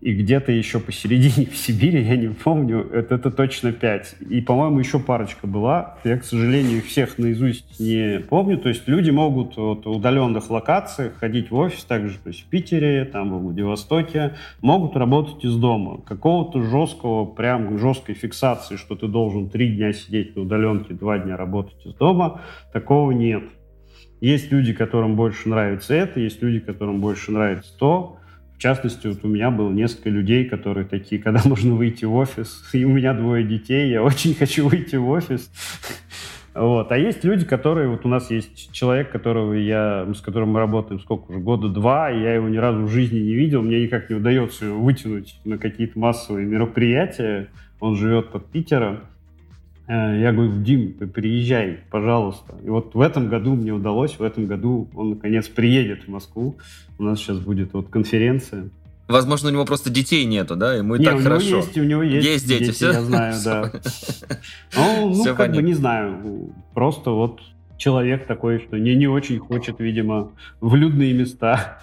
и где-то еще посередине в Сибири, я не помню, это, это точно пять. И, по-моему, еще парочка была. Я, к сожалению, всех наизусть не помню. То есть люди могут вот, в удаленных локациях ходить в офис, также то есть в Питере, там, в Владивостоке, могут работать из дома. Какого-то жесткого, прям жесткой фиксации, что ты должен три дня сидеть на удаленке, два дня работать из дома, такого нет. Есть люди, которым больше нравится это, есть люди, которым больше нравится то. В частности, вот у меня было несколько людей, которые такие, когда можно выйти в офис, [LAUGHS] и у меня двое детей, я очень хочу выйти в офис. Вот. А есть люди, которые... Вот у нас есть человек, которого я, с которым мы работаем сколько уже, года два, и я его ни разу в жизни не видел. Мне никак не удается его вытянуть на какие-то массовые мероприятия. Он живет под Питером. Э, я говорю, Дим, приезжай, пожалуйста. И вот в этом году мне удалось, в этом году он наконец приедет в Москву. У нас сейчас будет вот конференция. Возможно, у него просто детей нету, да, ему и не, так у хорошо. Него есть, у него есть, есть дети, дети все? я знаю, [LAUGHS] да. Ну, ну как бы не знаю, просто вот человек такой, что не, не очень хочет, видимо, в людные места.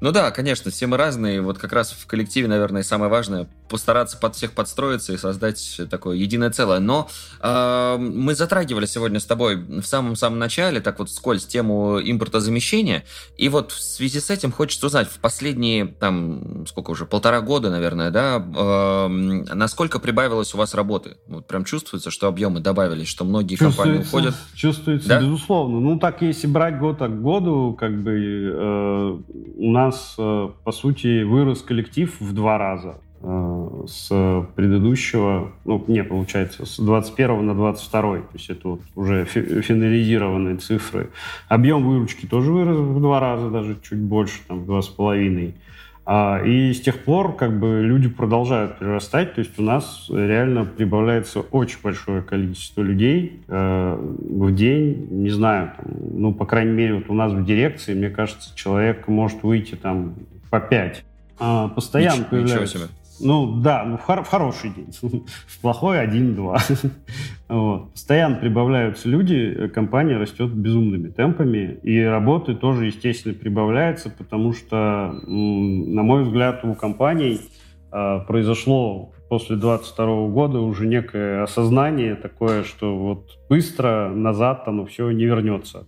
Ну да, конечно, все мы разные. Вот как раз в коллективе, наверное, самое важное постараться под всех подстроиться и создать такое единое целое. Но э, мы затрагивали сегодня с тобой в самом-самом начале, так вот скользь, тему импортозамещения. И вот в связи с этим хочется узнать, в последние, там, сколько уже, полтора года, наверное, да, э, насколько прибавилось у вас работы? Вот прям чувствуется, что объемы добавились, что многие компании уходят? Чувствуется, да? безусловно. Ну, так если брать год от году, как бы э, у нас, э, по сути, вырос коллектив в два раза. Э, с предыдущего, ну, не, получается, с 21 на 22, то есть это вот уже финализированные цифры. Объем выручки тоже вырос в два раза, даже чуть больше, там, в два с половиной. А, и с тех пор как бы люди продолжают прирастать, то есть у нас реально прибавляется очень большое количество людей э, в день, не знаю, там, ну, по крайней мере, вот у нас в дирекции, мне кажется, человек может выйти там по пять. А, постоянно Ничего, появляются... Ничего себе ну да, ну, в, хор- в хороший день. [LAUGHS] в плохой один-два. [LAUGHS] вот. Постоянно прибавляются люди, компания растет безумными темпами, и работы тоже, естественно, прибавляется, потому что, на мой взгляд, у компаний э, произошло после 22 года уже некое осознание такое, что вот быстро назад оно все не вернется.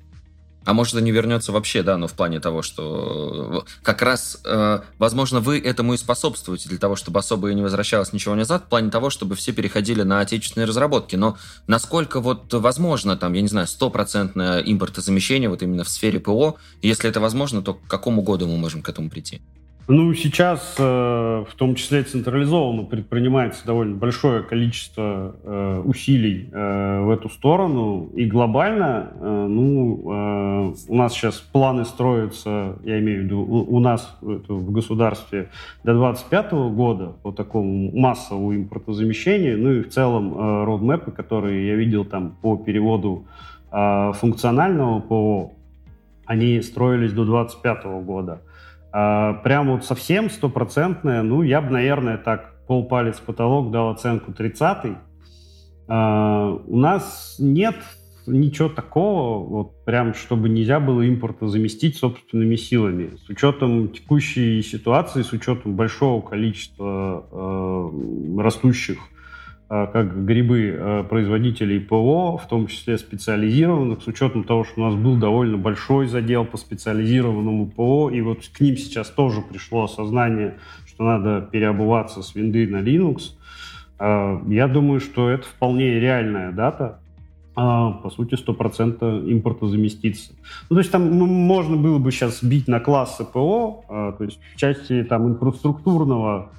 А может, это не вернется вообще, да, но в плане того, что э, как раз, э, возможно, вы этому и способствуете для того, чтобы особо и не возвращалось ничего назад, в плане того, чтобы все переходили на отечественные разработки. Но насколько вот возможно, там, я не знаю, стопроцентное импортозамещение вот именно в сфере ПО, если это возможно, то к какому году мы можем к этому прийти? Ну, сейчас, э, в том числе централизованно, предпринимается довольно большое количество э, усилий э, в эту сторону. И глобально, ну, у нас сейчас планы строятся, я имею в виду, у, нас в государстве до 2025 года по такому массовому импортозамещению, ну и в целом родмэпы, которые я видел там по переводу функционального ПО, они строились до 2025 года. А, прям вот совсем стопроцентная, ну, я бы, наверное, так полпалец потолок дал оценку 30 а, у нас нет ничего такого, вот прям, чтобы нельзя было импорта заместить собственными силами. С учетом текущей ситуации, с учетом большого количества э, растущих как грибы а, производителей ПО, в том числе специализированных, с учетом того, что у нас был довольно большой задел по специализированному ПО, и вот к ним сейчас тоже пришло осознание, что надо переобуваться с винды на Linux. А, я думаю, что это вполне реальная дата, по сути, 100% импорта заместиться. Ну, то есть там можно было бы сейчас бить на классы ПО, то есть в части там инфраструктурного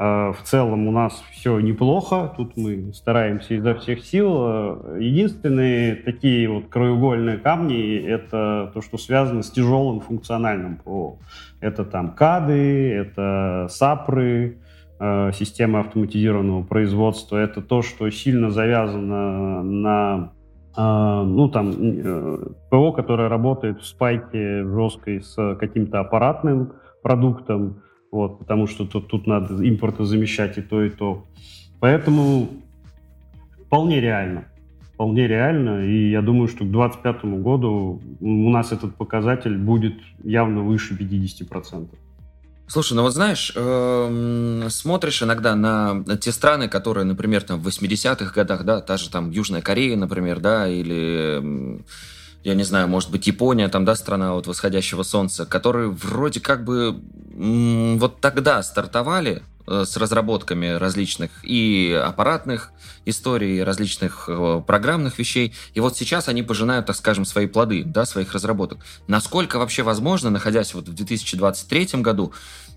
в целом у нас все неплохо, тут мы стараемся изо всех сил. Единственные такие вот краеугольные камни — это то, что связано с тяжелым функциональным ПО. Это там КАДы, это САПры, а, система автоматизированного производства. Это то, что сильно завязано на а, ну, там, э, ПО, которое работает в спайке жесткой с каким-то аппаратным продуктом, вот, потому что тут, тут надо замещать и то, и то. Поэтому вполне реально. Вполне реально, и я думаю, что к 2025 году у нас этот показатель будет явно выше 50%. Слушай, ну вот знаешь, э, смотришь иногда на те страны, которые, например, там в 80-х годах, да, та же там Южная Корея, например, да, или я не знаю, может быть, Япония, там, да, страна вот восходящего солнца, которые вроде как бы вот тогда стартовали, э, с разработками различных и аппаратных историй, различных э, программных вещей. И вот сейчас они пожинают, так скажем, свои плоды, да, своих разработок. Насколько вообще возможно, находясь вот в 2023 году,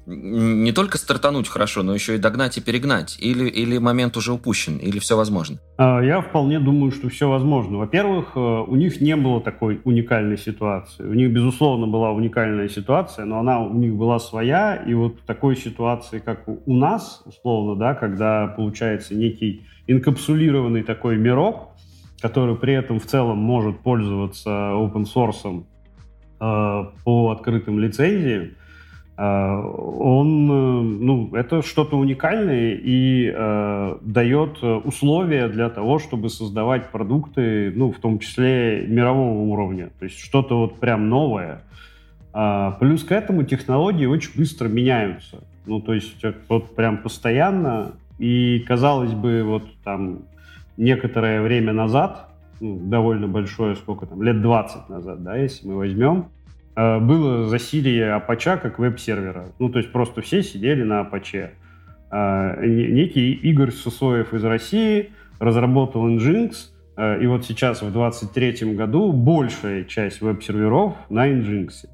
не только стартануть хорошо, но еще и догнать и перегнать? Или, или момент уже упущен, или все возможно? А, я вполне думаю, что все возможно. Во-первых, э, у них не было такой уникальной ситуации. У них, безусловно, была уникальная ситуация, но она у них была своя. И вот такой ситуации, как у нас, условно, да, когда получается некий инкапсулированный такой мирок, который при этом в целом может пользоваться open source э, по открытым лицензиям, он, э, ну, это что-то уникальное и э, дает условия для того, чтобы создавать продукты, ну, в том числе мирового уровня, то есть что-то вот прям новое. А, плюс к этому технологии очень быстро меняются, ну, то есть вот прям постоянно, и казалось бы, вот там некоторое время назад, ну, довольно большое, сколько там, лет 20 назад, да, если мы возьмем, Э, было засилие Apache как веб-сервера. Ну, то есть просто все сидели на Apache. Э, некий Игорь Сусоев из России разработал Nginx, э, и вот сейчас в 2023 году большая часть веб-серверов на Nginx.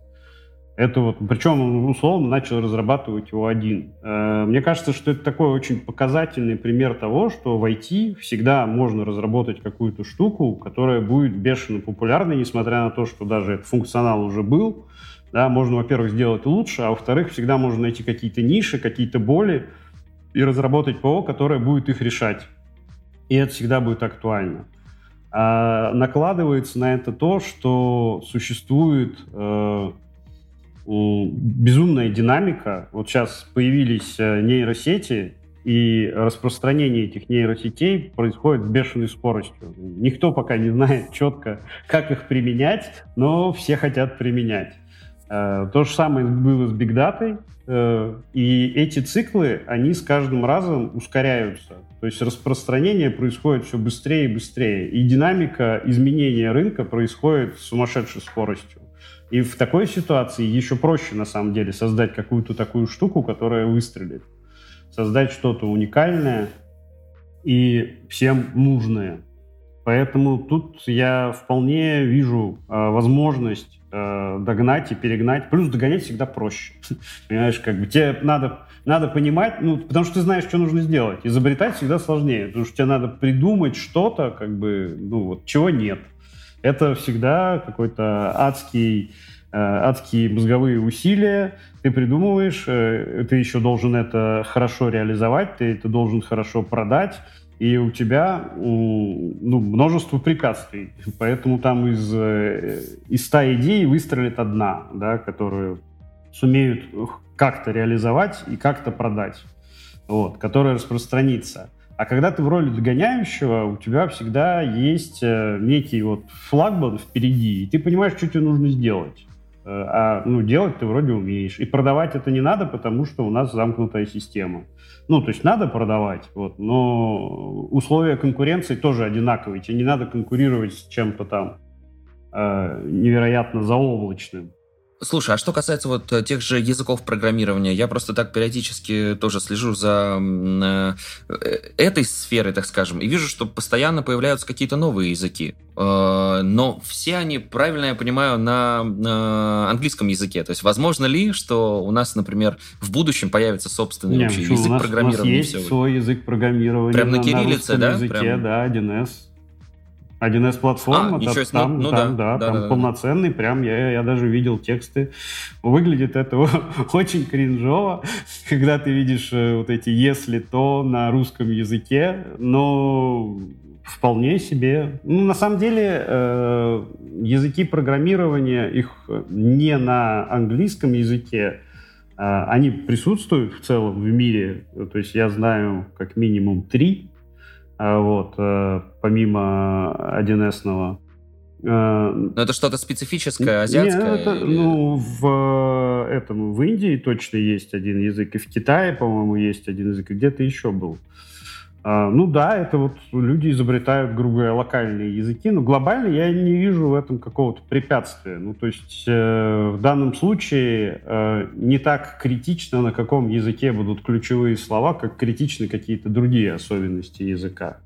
Это вот, причем условно начал разрабатывать его один. Э, мне кажется, что это такой очень показательный пример того, что в IT всегда можно разработать какую-то штуку, которая будет бешено популярной, несмотря на то, что даже этот функционал уже был. Да, можно, во-первых, сделать лучше, а во-вторых, всегда можно найти какие-то ниши, какие-то боли и разработать ПО, которое будет их решать. И это всегда будет актуально. А накладывается на это то, что существует э, безумная динамика. Вот сейчас появились э, нейросети, и распространение этих нейросетей происходит с бешеной скоростью. Никто пока не знает четко, как их применять, но все хотят применять. Э, то же самое было с бигдатой, э, и эти циклы, они с каждым разом ускоряются. То есть распространение происходит все быстрее и быстрее, и динамика изменения рынка происходит с сумасшедшей скоростью. И в такой ситуации еще проще, на самом деле, создать какую-то такую штуку, которая выстрелит. Создать что-то уникальное и всем нужное. Поэтому тут я вполне вижу э, возможность э, догнать и перегнать. Плюс догонять всегда проще. [LAUGHS] Понимаешь, как бы тебе надо, надо понимать, ну, потому что ты знаешь, что нужно сделать. Изобретать всегда сложнее, потому что тебе надо придумать что-то, как бы, ну, вот, чего нет это всегда какой-то адский, э, адские мозговые усилия. Ты придумываешь, э, ты еще должен это хорошо реализовать, ты это должен хорошо продать, и у тебя ну, множество препятствий. Поэтому там из, э, из 100 идей выстрелит одна, да, которую сумеют как-то реализовать и как-то продать, вот, которая распространится. А когда ты в роли догоняющего, у тебя всегда есть э, некий вот флагман впереди, и ты понимаешь, что тебе нужно сделать. Э, а ну, делать ты вроде умеешь. И продавать это не надо, потому что у нас замкнутая система. Ну, то есть надо продавать, вот, но условия конкуренции тоже одинаковые. Тебе не надо конкурировать с чем-то там э, невероятно заоблачным. Слушай, а что касается вот э, тех же языков программирования, я просто так периодически тоже слежу за э, этой сферой, так скажем, и вижу, что постоянно появляются какие-то новые языки. Э, но все они, правильно я понимаю, на, на английском языке. То есть возможно ли, что у нас, например, в будущем появится собственный Не, вообще язык у нас, программирования? У нас есть свой язык программирования. Прям на, на кириллице, да? языке, Прям... да, 1С. 1С платформа, а, там, там, ну, там, да, да, там да, полноценный, да. прям я, я даже видел тексты. Выглядит это [LAUGHS] очень кринжово, когда ты видишь э, вот эти «если то» на русском языке, но вполне себе. Ну, на самом деле, э, языки программирования, их не на английском языке, э, они присутствуют в целом в мире. То есть я знаю как минимум три вот, э, помимо 1С-ного. Э, Но это что-то специфическое, азиатское? Нет, это, или... ну, в, этом, в Индии точно есть один язык, и в Китае, по-моему, есть один язык, и где-то еще был. А, ну да, это вот люди изобретают, грубо говоря, локальные языки, но глобально я не вижу в этом какого-то препятствия. Ну, то есть э, в данном случае э, не так критично, на каком языке будут ключевые слова, как критичны какие-то другие особенности языка.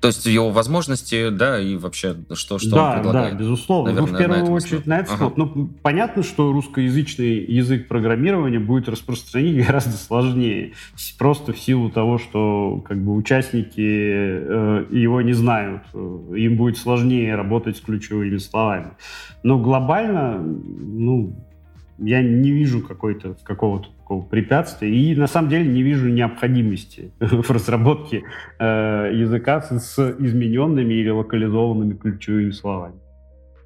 То есть его возможности, да, и вообще, что, что да, он предлагает. Да, безусловно. Наверное, ну, в первую на очередь на ага. Ну, понятно, что русскоязычный язык программирования будет распространить [LAUGHS] гораздо сложнее. Просто в силу того, что как бы участники э, его не знают. Им будет сложнее работать с ключевыми словами. Но глобально, ну, я не вижу какой-то какого-то такого препятствия и на самом деле не вижу необходимости [LAUGHS] в разработке э, языка с, с измененными или локализованными ключевыми словами.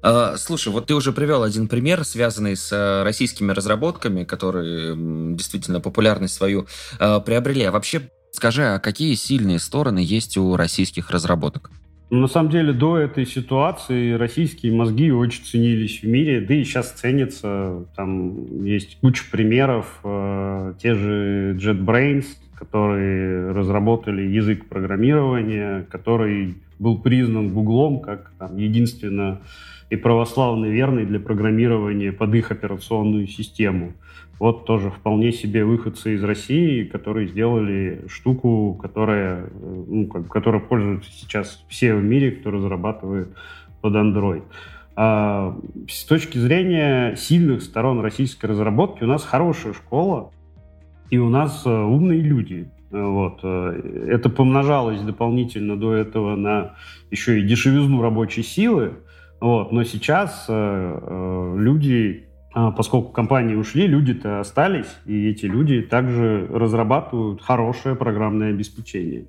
А, слушай, вот ты уже привел один пример, связанный с э, российскими разработками, которые действительно популярность свою э, приобрели. А вообще скажи, а какие сильные стороны есть у российских разработок? Ну, на самом деле, до этой ситуации российские мозги очень ценились в мире, да и сейчас ценятся. Там есть куча примеров. Э, те же JetBrains, которые разработали язык программирования, который был признан Гуглом как там, единственно и православный верный для программирования под их операционную систему. Вот тоже вполне себе выходцы из России, которые сделали штуку, которая, ну, как, которая пользуются сейчас все в мире, кто разрабатывает под Android. А, с точки зрения сильных сторон российской разработки у нас хорошая школа, и у нас а, умные люди. Вот. Э, это помножалось дополнительно до этого на еще и дешевизну рабочей силы. Вот. Но сейчас э, э люди поскольку компании ушли, люди-то остались, и эти люди также разрабатывают хорошее программное обеспечение.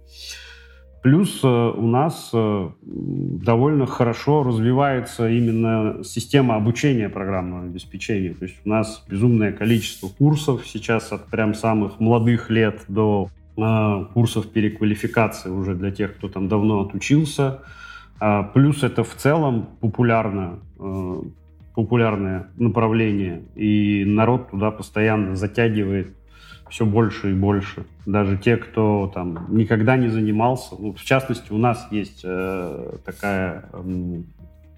Плюс э, у нас э, довольно хорошо развивается именно система обучения программного обеспечения. То есть у нас безумное количество курсов сейчас от прям самых молодых лет до э, курсов переквалификации уже для тех, кто там давно отучился. А, плюс это в целом популярно популярное направление, и народ туда постоянно затягивает все больше и больше. Даже те, кто там никогда не занимался. Ну, в частности, у нас есть э, такая э,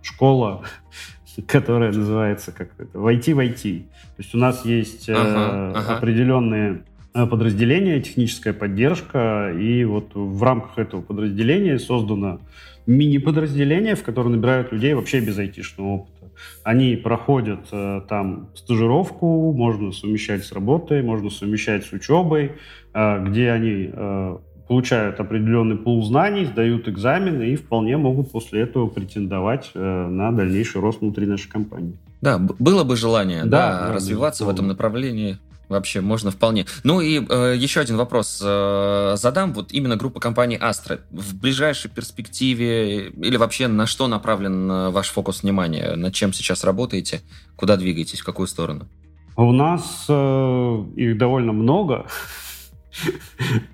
школа, [LAUGHS] которая называется как это, войти войти. То есть у нас есть э, ага, ага. определенные э, подразделения, техническая поддержка, и вот в рамках этого подразделения создано мини-подразделение, в которое набирают людей вообще без айтишного опыта. Они проходят э, там стажировку, можно совмещать с работой, можно совмещать с учебой, э, где они э, получают определенный пул знаний, сдают экзамены и вполне могут после этого претендовать э, на дальнейший рост внутри нашей компании. Да, было бы желание да, да, развиваться в этом направлении. Вообще, можно вполне. Ну и э, еще один вопрос э, задам. Вот именно группа компаний Astra. В ближайшей перспективе или вообще на что направлен э, ваш фокус внимания? Над чем сейчас работаете? Куда двигаетесь? В какую сторону? У нас э, их довольно много.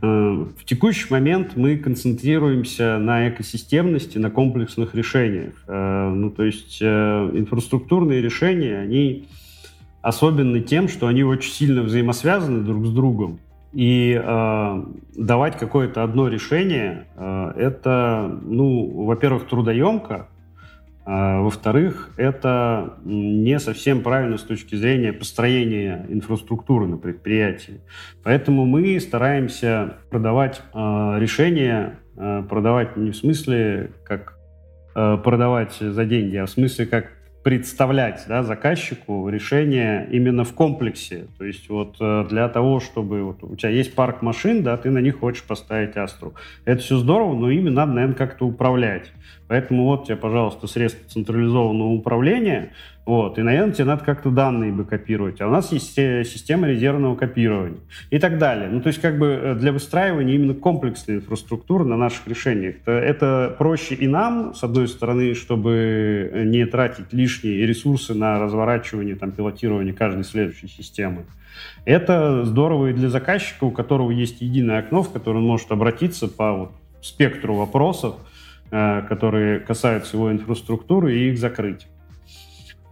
Э, в текущий момент мы концентрируемся на экосистемности, на комплексных решениях. Э, ну, то есть инфраструктурные решения, они особенны тем, что они очень сильно взаимосвязаны друг с другом. И э, давать какое-то одно решение, э, это, ну, во-первых, трудоемко, а, во-вторых, это не совсем правильно с точки зрения построения инфраструктуры на предприятии. Поэтому мы стараемся продавать э, решения, э, продавать не в смысле как э, продавать за деньги, а в смысле как представлять да, заказчику решение именно в комплексе. То есть вот э, для того, чтобы вот, у тебя есть парк машин, да, ты на них хочешь поставить Астру. Это все здорово, но ими надо, наверное, как-то управлять. Поэтому вот тебе, пожалуйста, средства централизованного управления, вот, и, наверное, тебе надо как-то данные бы копировать. А у нас есть система резервного копирования и так далее. Ну, то есть, как бы э, для выстраивания именно комплексной инфраструктуры на наших решениях. Это, это проще и нам, с одной стороны, чтобы не тратить лишние ресурсы на разворачивание, там, пилотирование каждой следующей системы. Это здорово и для заказчика, у которого есть единое окно, в которое он может обратиться по вот, спектру вопросов, которые касаются его инфраструктуры, и их закрыть.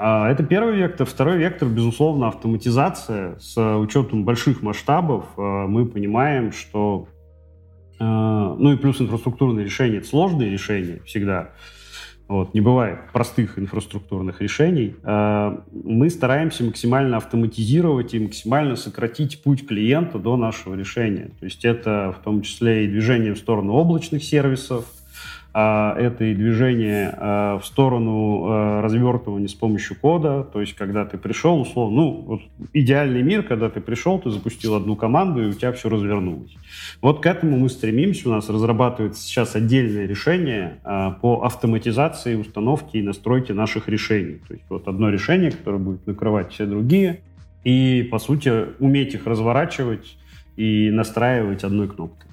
А, это первый вектор. Второй вектор, безусловно, автоматизация. С учетом больших масштабов а, мы понимаем, что ну и плюс инфраструктурные решения, это сложные решения всегда. Вот, не бывает простых инфраструктурных решений. Мы стараемся максимально автоматизировать и максимально сократить путь клиента до нашего решения. То есть это в том числе и движение в сторону облачных сервисов, это и движение а, в сторону а, развертывания с помощью кода, то есть когда ты пришел, условно, ну, вот идеальный мир, когда ты пришел, ты запустил одну команду, и у тебя все развернулось. Вот к этому мы стремимся, у нас разрабатывается сейчас отдельное решение а, по автоматизации установки и настройки наших решений. То есть вот одно решение, которое будет накрывать все другие, и, по сути, уметь их разворачивать и настраивать одной кнопкой.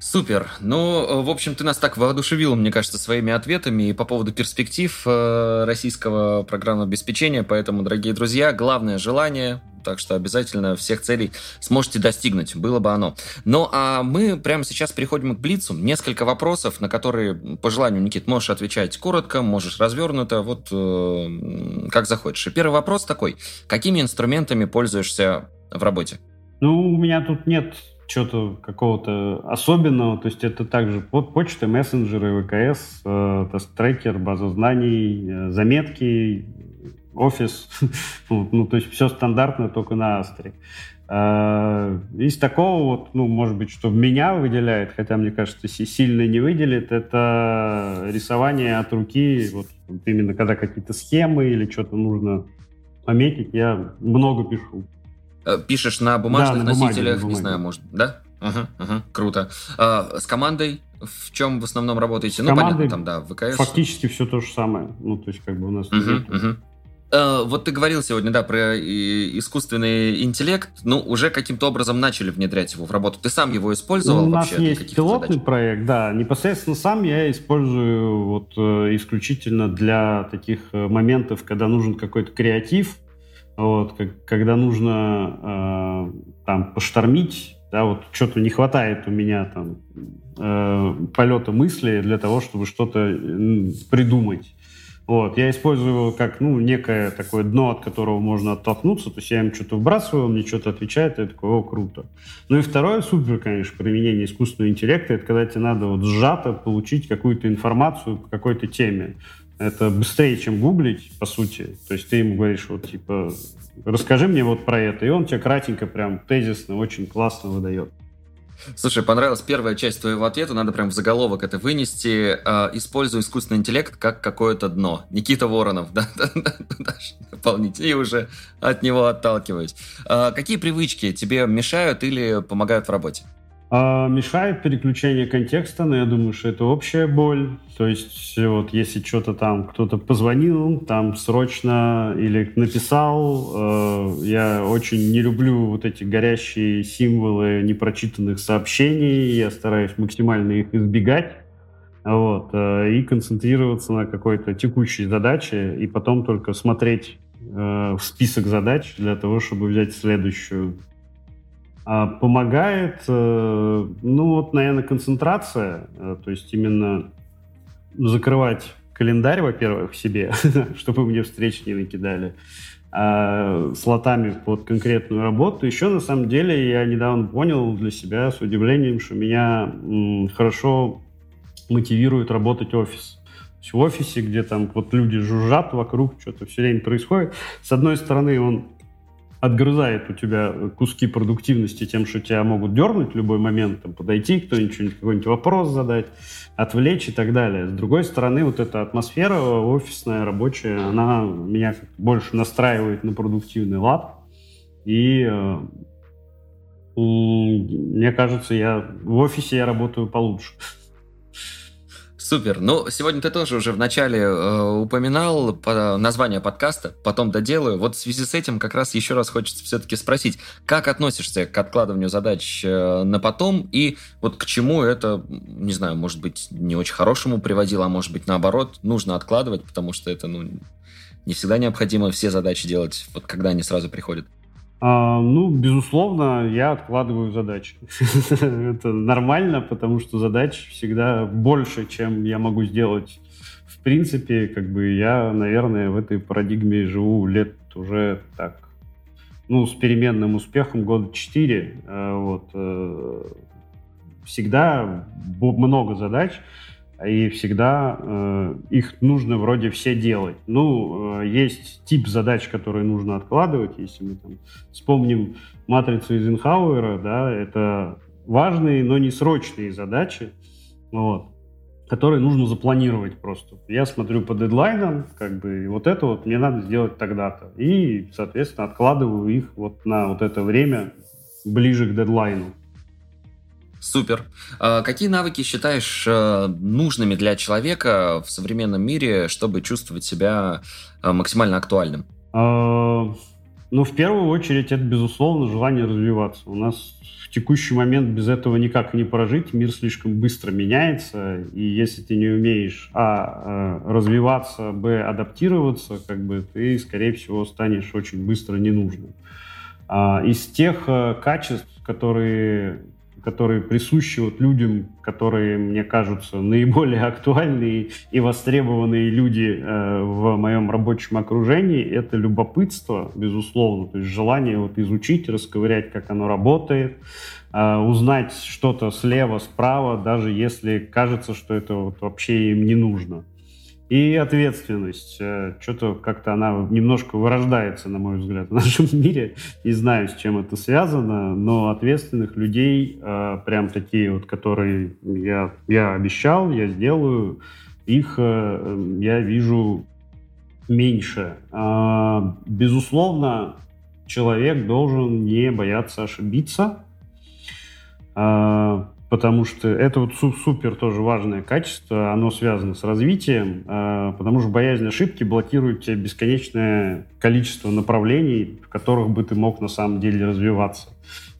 Супер. Ну, в общем, ты нас так воодушевил, мне кажется, своими ответами по поводу перспектив э, российского программного обеспечения. Поэтому, дорогие друзья, главное желание, так что обязательно всех целей сможете достигнуть, было бы оно. Ну, а мы прямо сейчас переходим к Блицу. Несколько вопросов, на которые, по желанию, Никит, можешь отвечать коротко, можешь развернуто, вот э, как захочешь. И первый вопрос такой. Какими инструментами пользуешься в работе? Ну, у меня тут нет что-то какого-то особенного. То есть это также почта, мессенджеры, ВКС, э, трекер, база знаний, э, заметки, офис. [LAUGHS] ну, то есть все стандартно, только на Астре. Э, из такого вот, ну, может быть, что меня выделяет, хотя, мне кажется, сильно не выделит, это рисование от руки, вот именно когда какие-то схемы или что-то нужно пометить, я много пишу. Э, пишешь на бумажных да, на носителях, бумаге, не знаю, может, да? Ага, ага, круто. А, с командой в чем в основном работаете? С ну, понятно, там, да, ВКС. Фактически все то же самое. Ну, то есть, как бы у нас... Угу, угу. Uh, вот ты говорил сегодня, да, про искусственный интеллект. Ну, уже каким-то образом начали внедрять его в работу. Ты сам его использовал у вообще? У нас есть пилотный задач? проект, да. Непосредственно сам я использую вот э, исключительно для таких моментов, когда нужен какой-то креатив, вот, как, когда нужно э, там поштормить, да, вот что-то не хватает у меня там э, полета мысли для того, чтобы что-то придумать. Вот, я использую его как, ну, некое такое дно, от которого можно оттолкнуться, то есть я им что-то вбрасываю, он мне что-то отвечает, и я такой, о, круто. Ну и второе, супер, конечно, применение искусственного интеллекта, это когда тебе надо вот сжато получить какую-то информацию по какой-то теме. Это быстрее, чем гуглить, по сути. То есть ты ему говоришь, вот, типа, расскажи мне вот про это. И он тебе кратенько, прям тезисно, очень классно выдает. Слушай, понравилась первая часть твоего ответа, надо прям в заголовок это вынести. Э, используй искусственный интеллект как какое-то дно. Никита Воронов, [LAUGHS] да, дополнительно, и уже от него отталкиваюсь. Э, какие привычки тебе мешают или помогают в работе? А, мешает переключение контекста, но я думаю, что это общая боль. То есть вот если что-то там кто-то позвонил, там срочно или написал, э, я очень не люблю вот эти горящие символы непрочитанных сообщений, я стараюсь максимально их избегать. Вот, э, и концентрироваться на какой-то текущей задаче, и потом только смотреть э, в список задач для того, чтобы взять следующую помогает, э, ну вот, наверное, концентрация, э, то есть именно закрывать календарь, во-первых, себе, [LAUGHS] чтобы мне встречи не накидали, а слотами под конкретную работу. Еще, на самом деле, я недавно понял для себя с удивлением, что меня хорошо мотивирует работать офис. в офисе, где там вот люди жужжат вокруг, что-то все время происходит, с одной стороны, он отгрызает у тебя куски продуктивности тем, что тебя могут дернуть в любой момент, там, подойти кто-нибудь, какой-нибудь вопрос задать, отвлечь и так далее. С другой стороны, вот эта атмосфера офисная, рабочая, она меня больше настраивает на продуктивный лад. И э, мне кажется, я в офисе я работаю получше. Супер. Ну, сегодня ты тоже уже в начале э, упоминал по, название подкаста, потом доделаю. Вот в связи с этим как раз еще раз хочется все-таки спросить, как относишься к откладыванию задач э, на потом и вот к чему это, не знаю, может быть, не очень хорошему приводило, а может быть, наоборот, нужно откладывать, потому что это, ну, не всегда необходимо все задачи делать, вот когда они сразу приходят. А, ну, безусловно, я откладываю задачи. [LAUGHS] Это нормально, потому что задач всегда больше, чем я могу сделать. В принципе, как бы я, наверное, в этой парадигме живу лет уже так, ну, с переменным успехом года 4. А, вот. Э, всегда много задач, и всегда э, их нужно вроде все делать. Ну, э, есть тип задач, которые нужно откладывать. Если мы там вспомним матрицу Эйзенхауэра, да, это важные, но не срочные задачи, вот, которые нужно запланировать просто. Я смотрю по дедлайнам, как бы, и вот это вот мне надо сделать тогда-то. И, соответственно, откладываю их вот на вот это время ближе к дедлайну. Супер. А какие навыки считаешь э, нужными для человека в современном мире, чтобы чувствовать себя э, максимально актуальным? А, ну, в первую очередь, это, безусловно, желание развиваться. У нас в текущий момент без этого никак не прожить. Мир слишком быстро меняется, и если ты не умеешь, а, э, развиваться, б, адаптироваться, как бы ты, скорее всего, станешь очень быстро ненужным. А, из тех качеств, которые которые присущи вот людям, которые, мне кажутся, наиболее актуальные и востребованные люди э, в моем рабочем окружении, это любопытство, безусловно, то есть желание вот изучить, расковырять, как оно работает, э, узнать что-то слева, справа, даже если кажется, что это вот вообще им не нужно. И ответственность. Э, что-то как-то она немножко вырождается, на мой взгляд, в нашем [LAUGHS] мире. Не знаю, с чем это связано, но ответственных людей, э, прям такие вот, которые я, я обещал, я сделаю, их э, я вижу меньше. А, безусловно, человек должен не бояться ошибиться а, потому что это вот супер тоже важное качество, оно связано с развитием, а, потому что боязнь ошибки блокирует тебе бесконечное количество направлений, в которых бы ты мог на самом деле развиваться.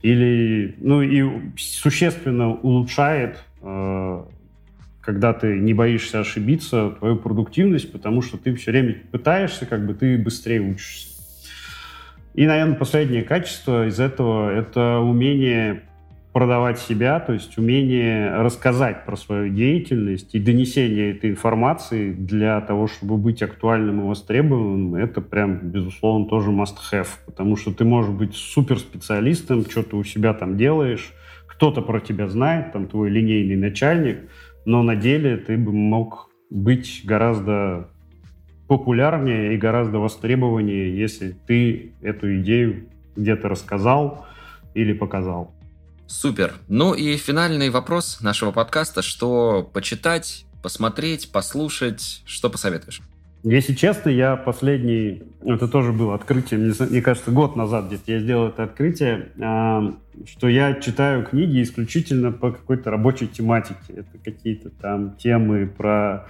Или, ну и существенно улучшает, а, когда ты не боишься ошибиться, твою продуктивность, потому что ты все время пытаешься, как бы ты быстрее учишься. И, наверное, последнее качество из этого — это умение продавать себя, то есть умение рассказать про свою деятельность и донесение этой информации для того, чтобы быть актуальным и востребованным, это прям, безусловно, тоже must-have, потому что ты можешь быть суперспециалистом, что ты у себя там делаешь, кто-то про тебя знает, там твой линейный начальник, но на деле ты бы мог быть гораздо популярнее и гораздо востребованнее, если ты эту идею где-то рассказал или показал. Супер. Ну и финальный вопрос нашего подкаста. Что почитать, посмотреть, послушать? Что посоветуешь? Если честно, я последний, это тоже было открытие, мне, кажется, год назад где-то я сделал это открытие, э, что я читаю книги исключительно по какой-то рабочей тематике. Это какие-то там темы про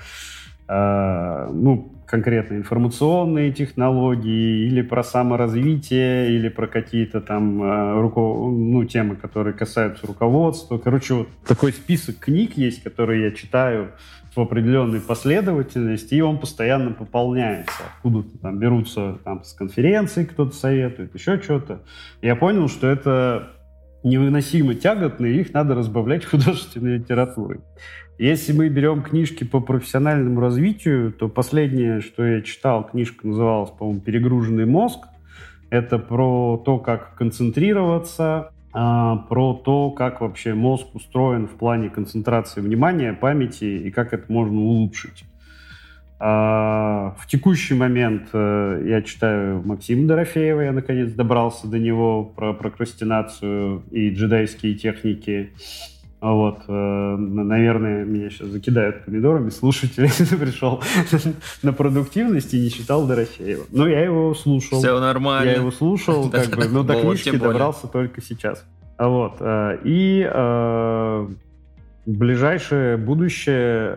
э, ну, конкретно информационные технологии, или про саморазвитие, или про какие-то там э, руко... ну, темы, которые касаются руководства. Короче, вот такой список книг есть, которые я читаю в определенной последовательности, и он постоянно пополняется. Откуда-то там берутся там, с конференции, кто-то советует, еще что-то. Я понял, что это невыносимо тяготно, и их надо разбавлять [LAUGHS] художественной литературой. Если мы берем книжки по профессиональному развитию, то последнее, что я читал, книжка называлась, по-моему, «Перегруженный мозг». Это про то, как концентрироваться, а, про то, как вообще мозг устроен в плане концентрации внимания, памяти и как это можно улучшить. А, в текущий момент э, я читаю Максима Дорофеева, я наконец добрался до него про прокрастинацию и джедайские техники. Вот, э, наверное, меня сейчас закидают помидорами слушатели, [LAUGHS] пришел [LAUGHS] на продуктивность и не читал Дорофеева. Но я его слушал. Все нормально. Я его слушал, [LAUGHS] как бы, но до книжки добрался только сейчас. Вот, э, и э, ближайшее будущее,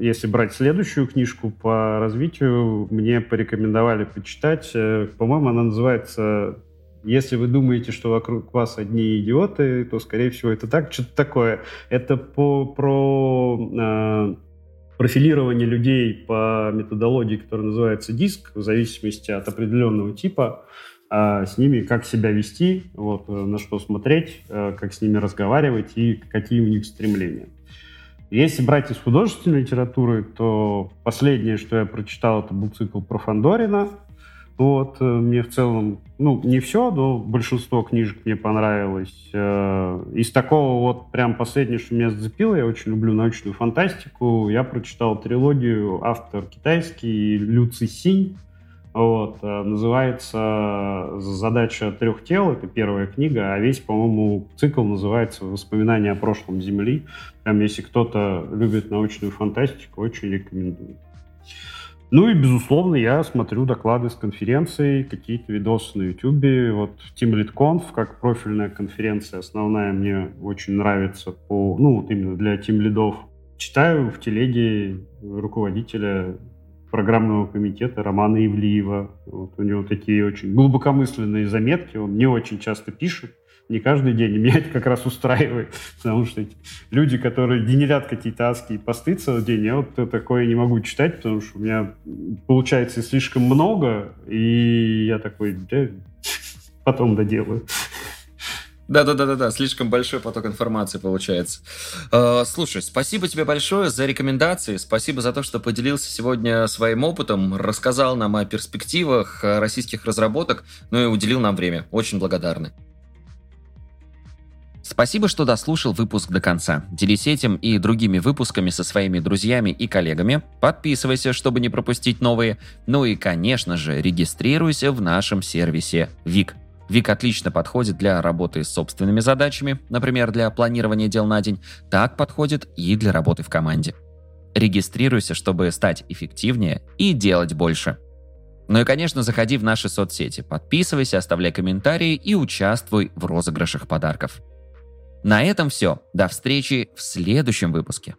если брать следующую книжку по развитию, мне порекомендовали почитать. По-моему, она называется если вы думаете, что вокруг вас одни идиоты, то, скорее всего, это так, что-то такое. Это по, про э, профилирование людей по методологии, которая называется диск, в зависимости от определенного типа, э, с ними как себя вести, вот, э, на что смотреть, э, как с ними разговаривать и какие у них стремления. Если брать из художественной литературы, то последнее, что я прочитал, это был цикл про Фандорина. Вот, э, мне в целом, ну, не все, но большинство книжек мне понравилось. Э, из такого вот прям последнее, что меня зацепило, я очень люблю научную фантастику, я прочитал трилогию автор китайский Лю Цисинь, вот, э, называется «Задача трех тел», это первая книга, а весь, по-моему, цикл называется «Воспоминания о прошлом Земли». Прям если кто-то любит научную фантастику, очень рекомендую. Ну и, безусловно, я смотрю доклады с конференций, какие-то видосы на YouTube. Вот TeamLeadConf, как профильная конференция, основная мне очень нравится по, ну, вот именно для тимлидов. Читаю в телеге руководителя программного комитета Романа Ивлиева. Вот у него такие очень глубокомысленные заметки, он не очень часто пишет не каждый день. И меня это как раз устраивает, [LAUGHS] потому что люди, которые генерят какие-то адские посты целый день, я вот такое не могу читать, потому что у меня получается слишком много, и я такой, да, [LAUGHS] потом доделаю. Да-да-да-да, слишком большой поток информации получается. Э, слушай, спасибо тебе большое за рекомендации, спасибо за то, что поделился сегодня своим опытом, рассказал нам о перспективах российских разработок, ну и уделил нам время. Очень благодарны. Спасибо, что дослушал выпуск до конца. Делись этим и другими выпусками со своими друзьями и коллегами. Подписывайся, чтобы не пропустить новые. Ну и, конечно же, регистрируйся в нашем сервисе ВИК. ВИК отлично подходит для работы с собственными задачами, например, для планирования дел на день. Так подходит и для работы в команде. Регистрируйся, чтобы стать эффективнее и делать больше. Ну и, конечно, заходи в наши соцсети, подписывайся, оставляй комментарии и участвуй в розыгрышах подарков. На этом все. До встречи в следующем выпуске.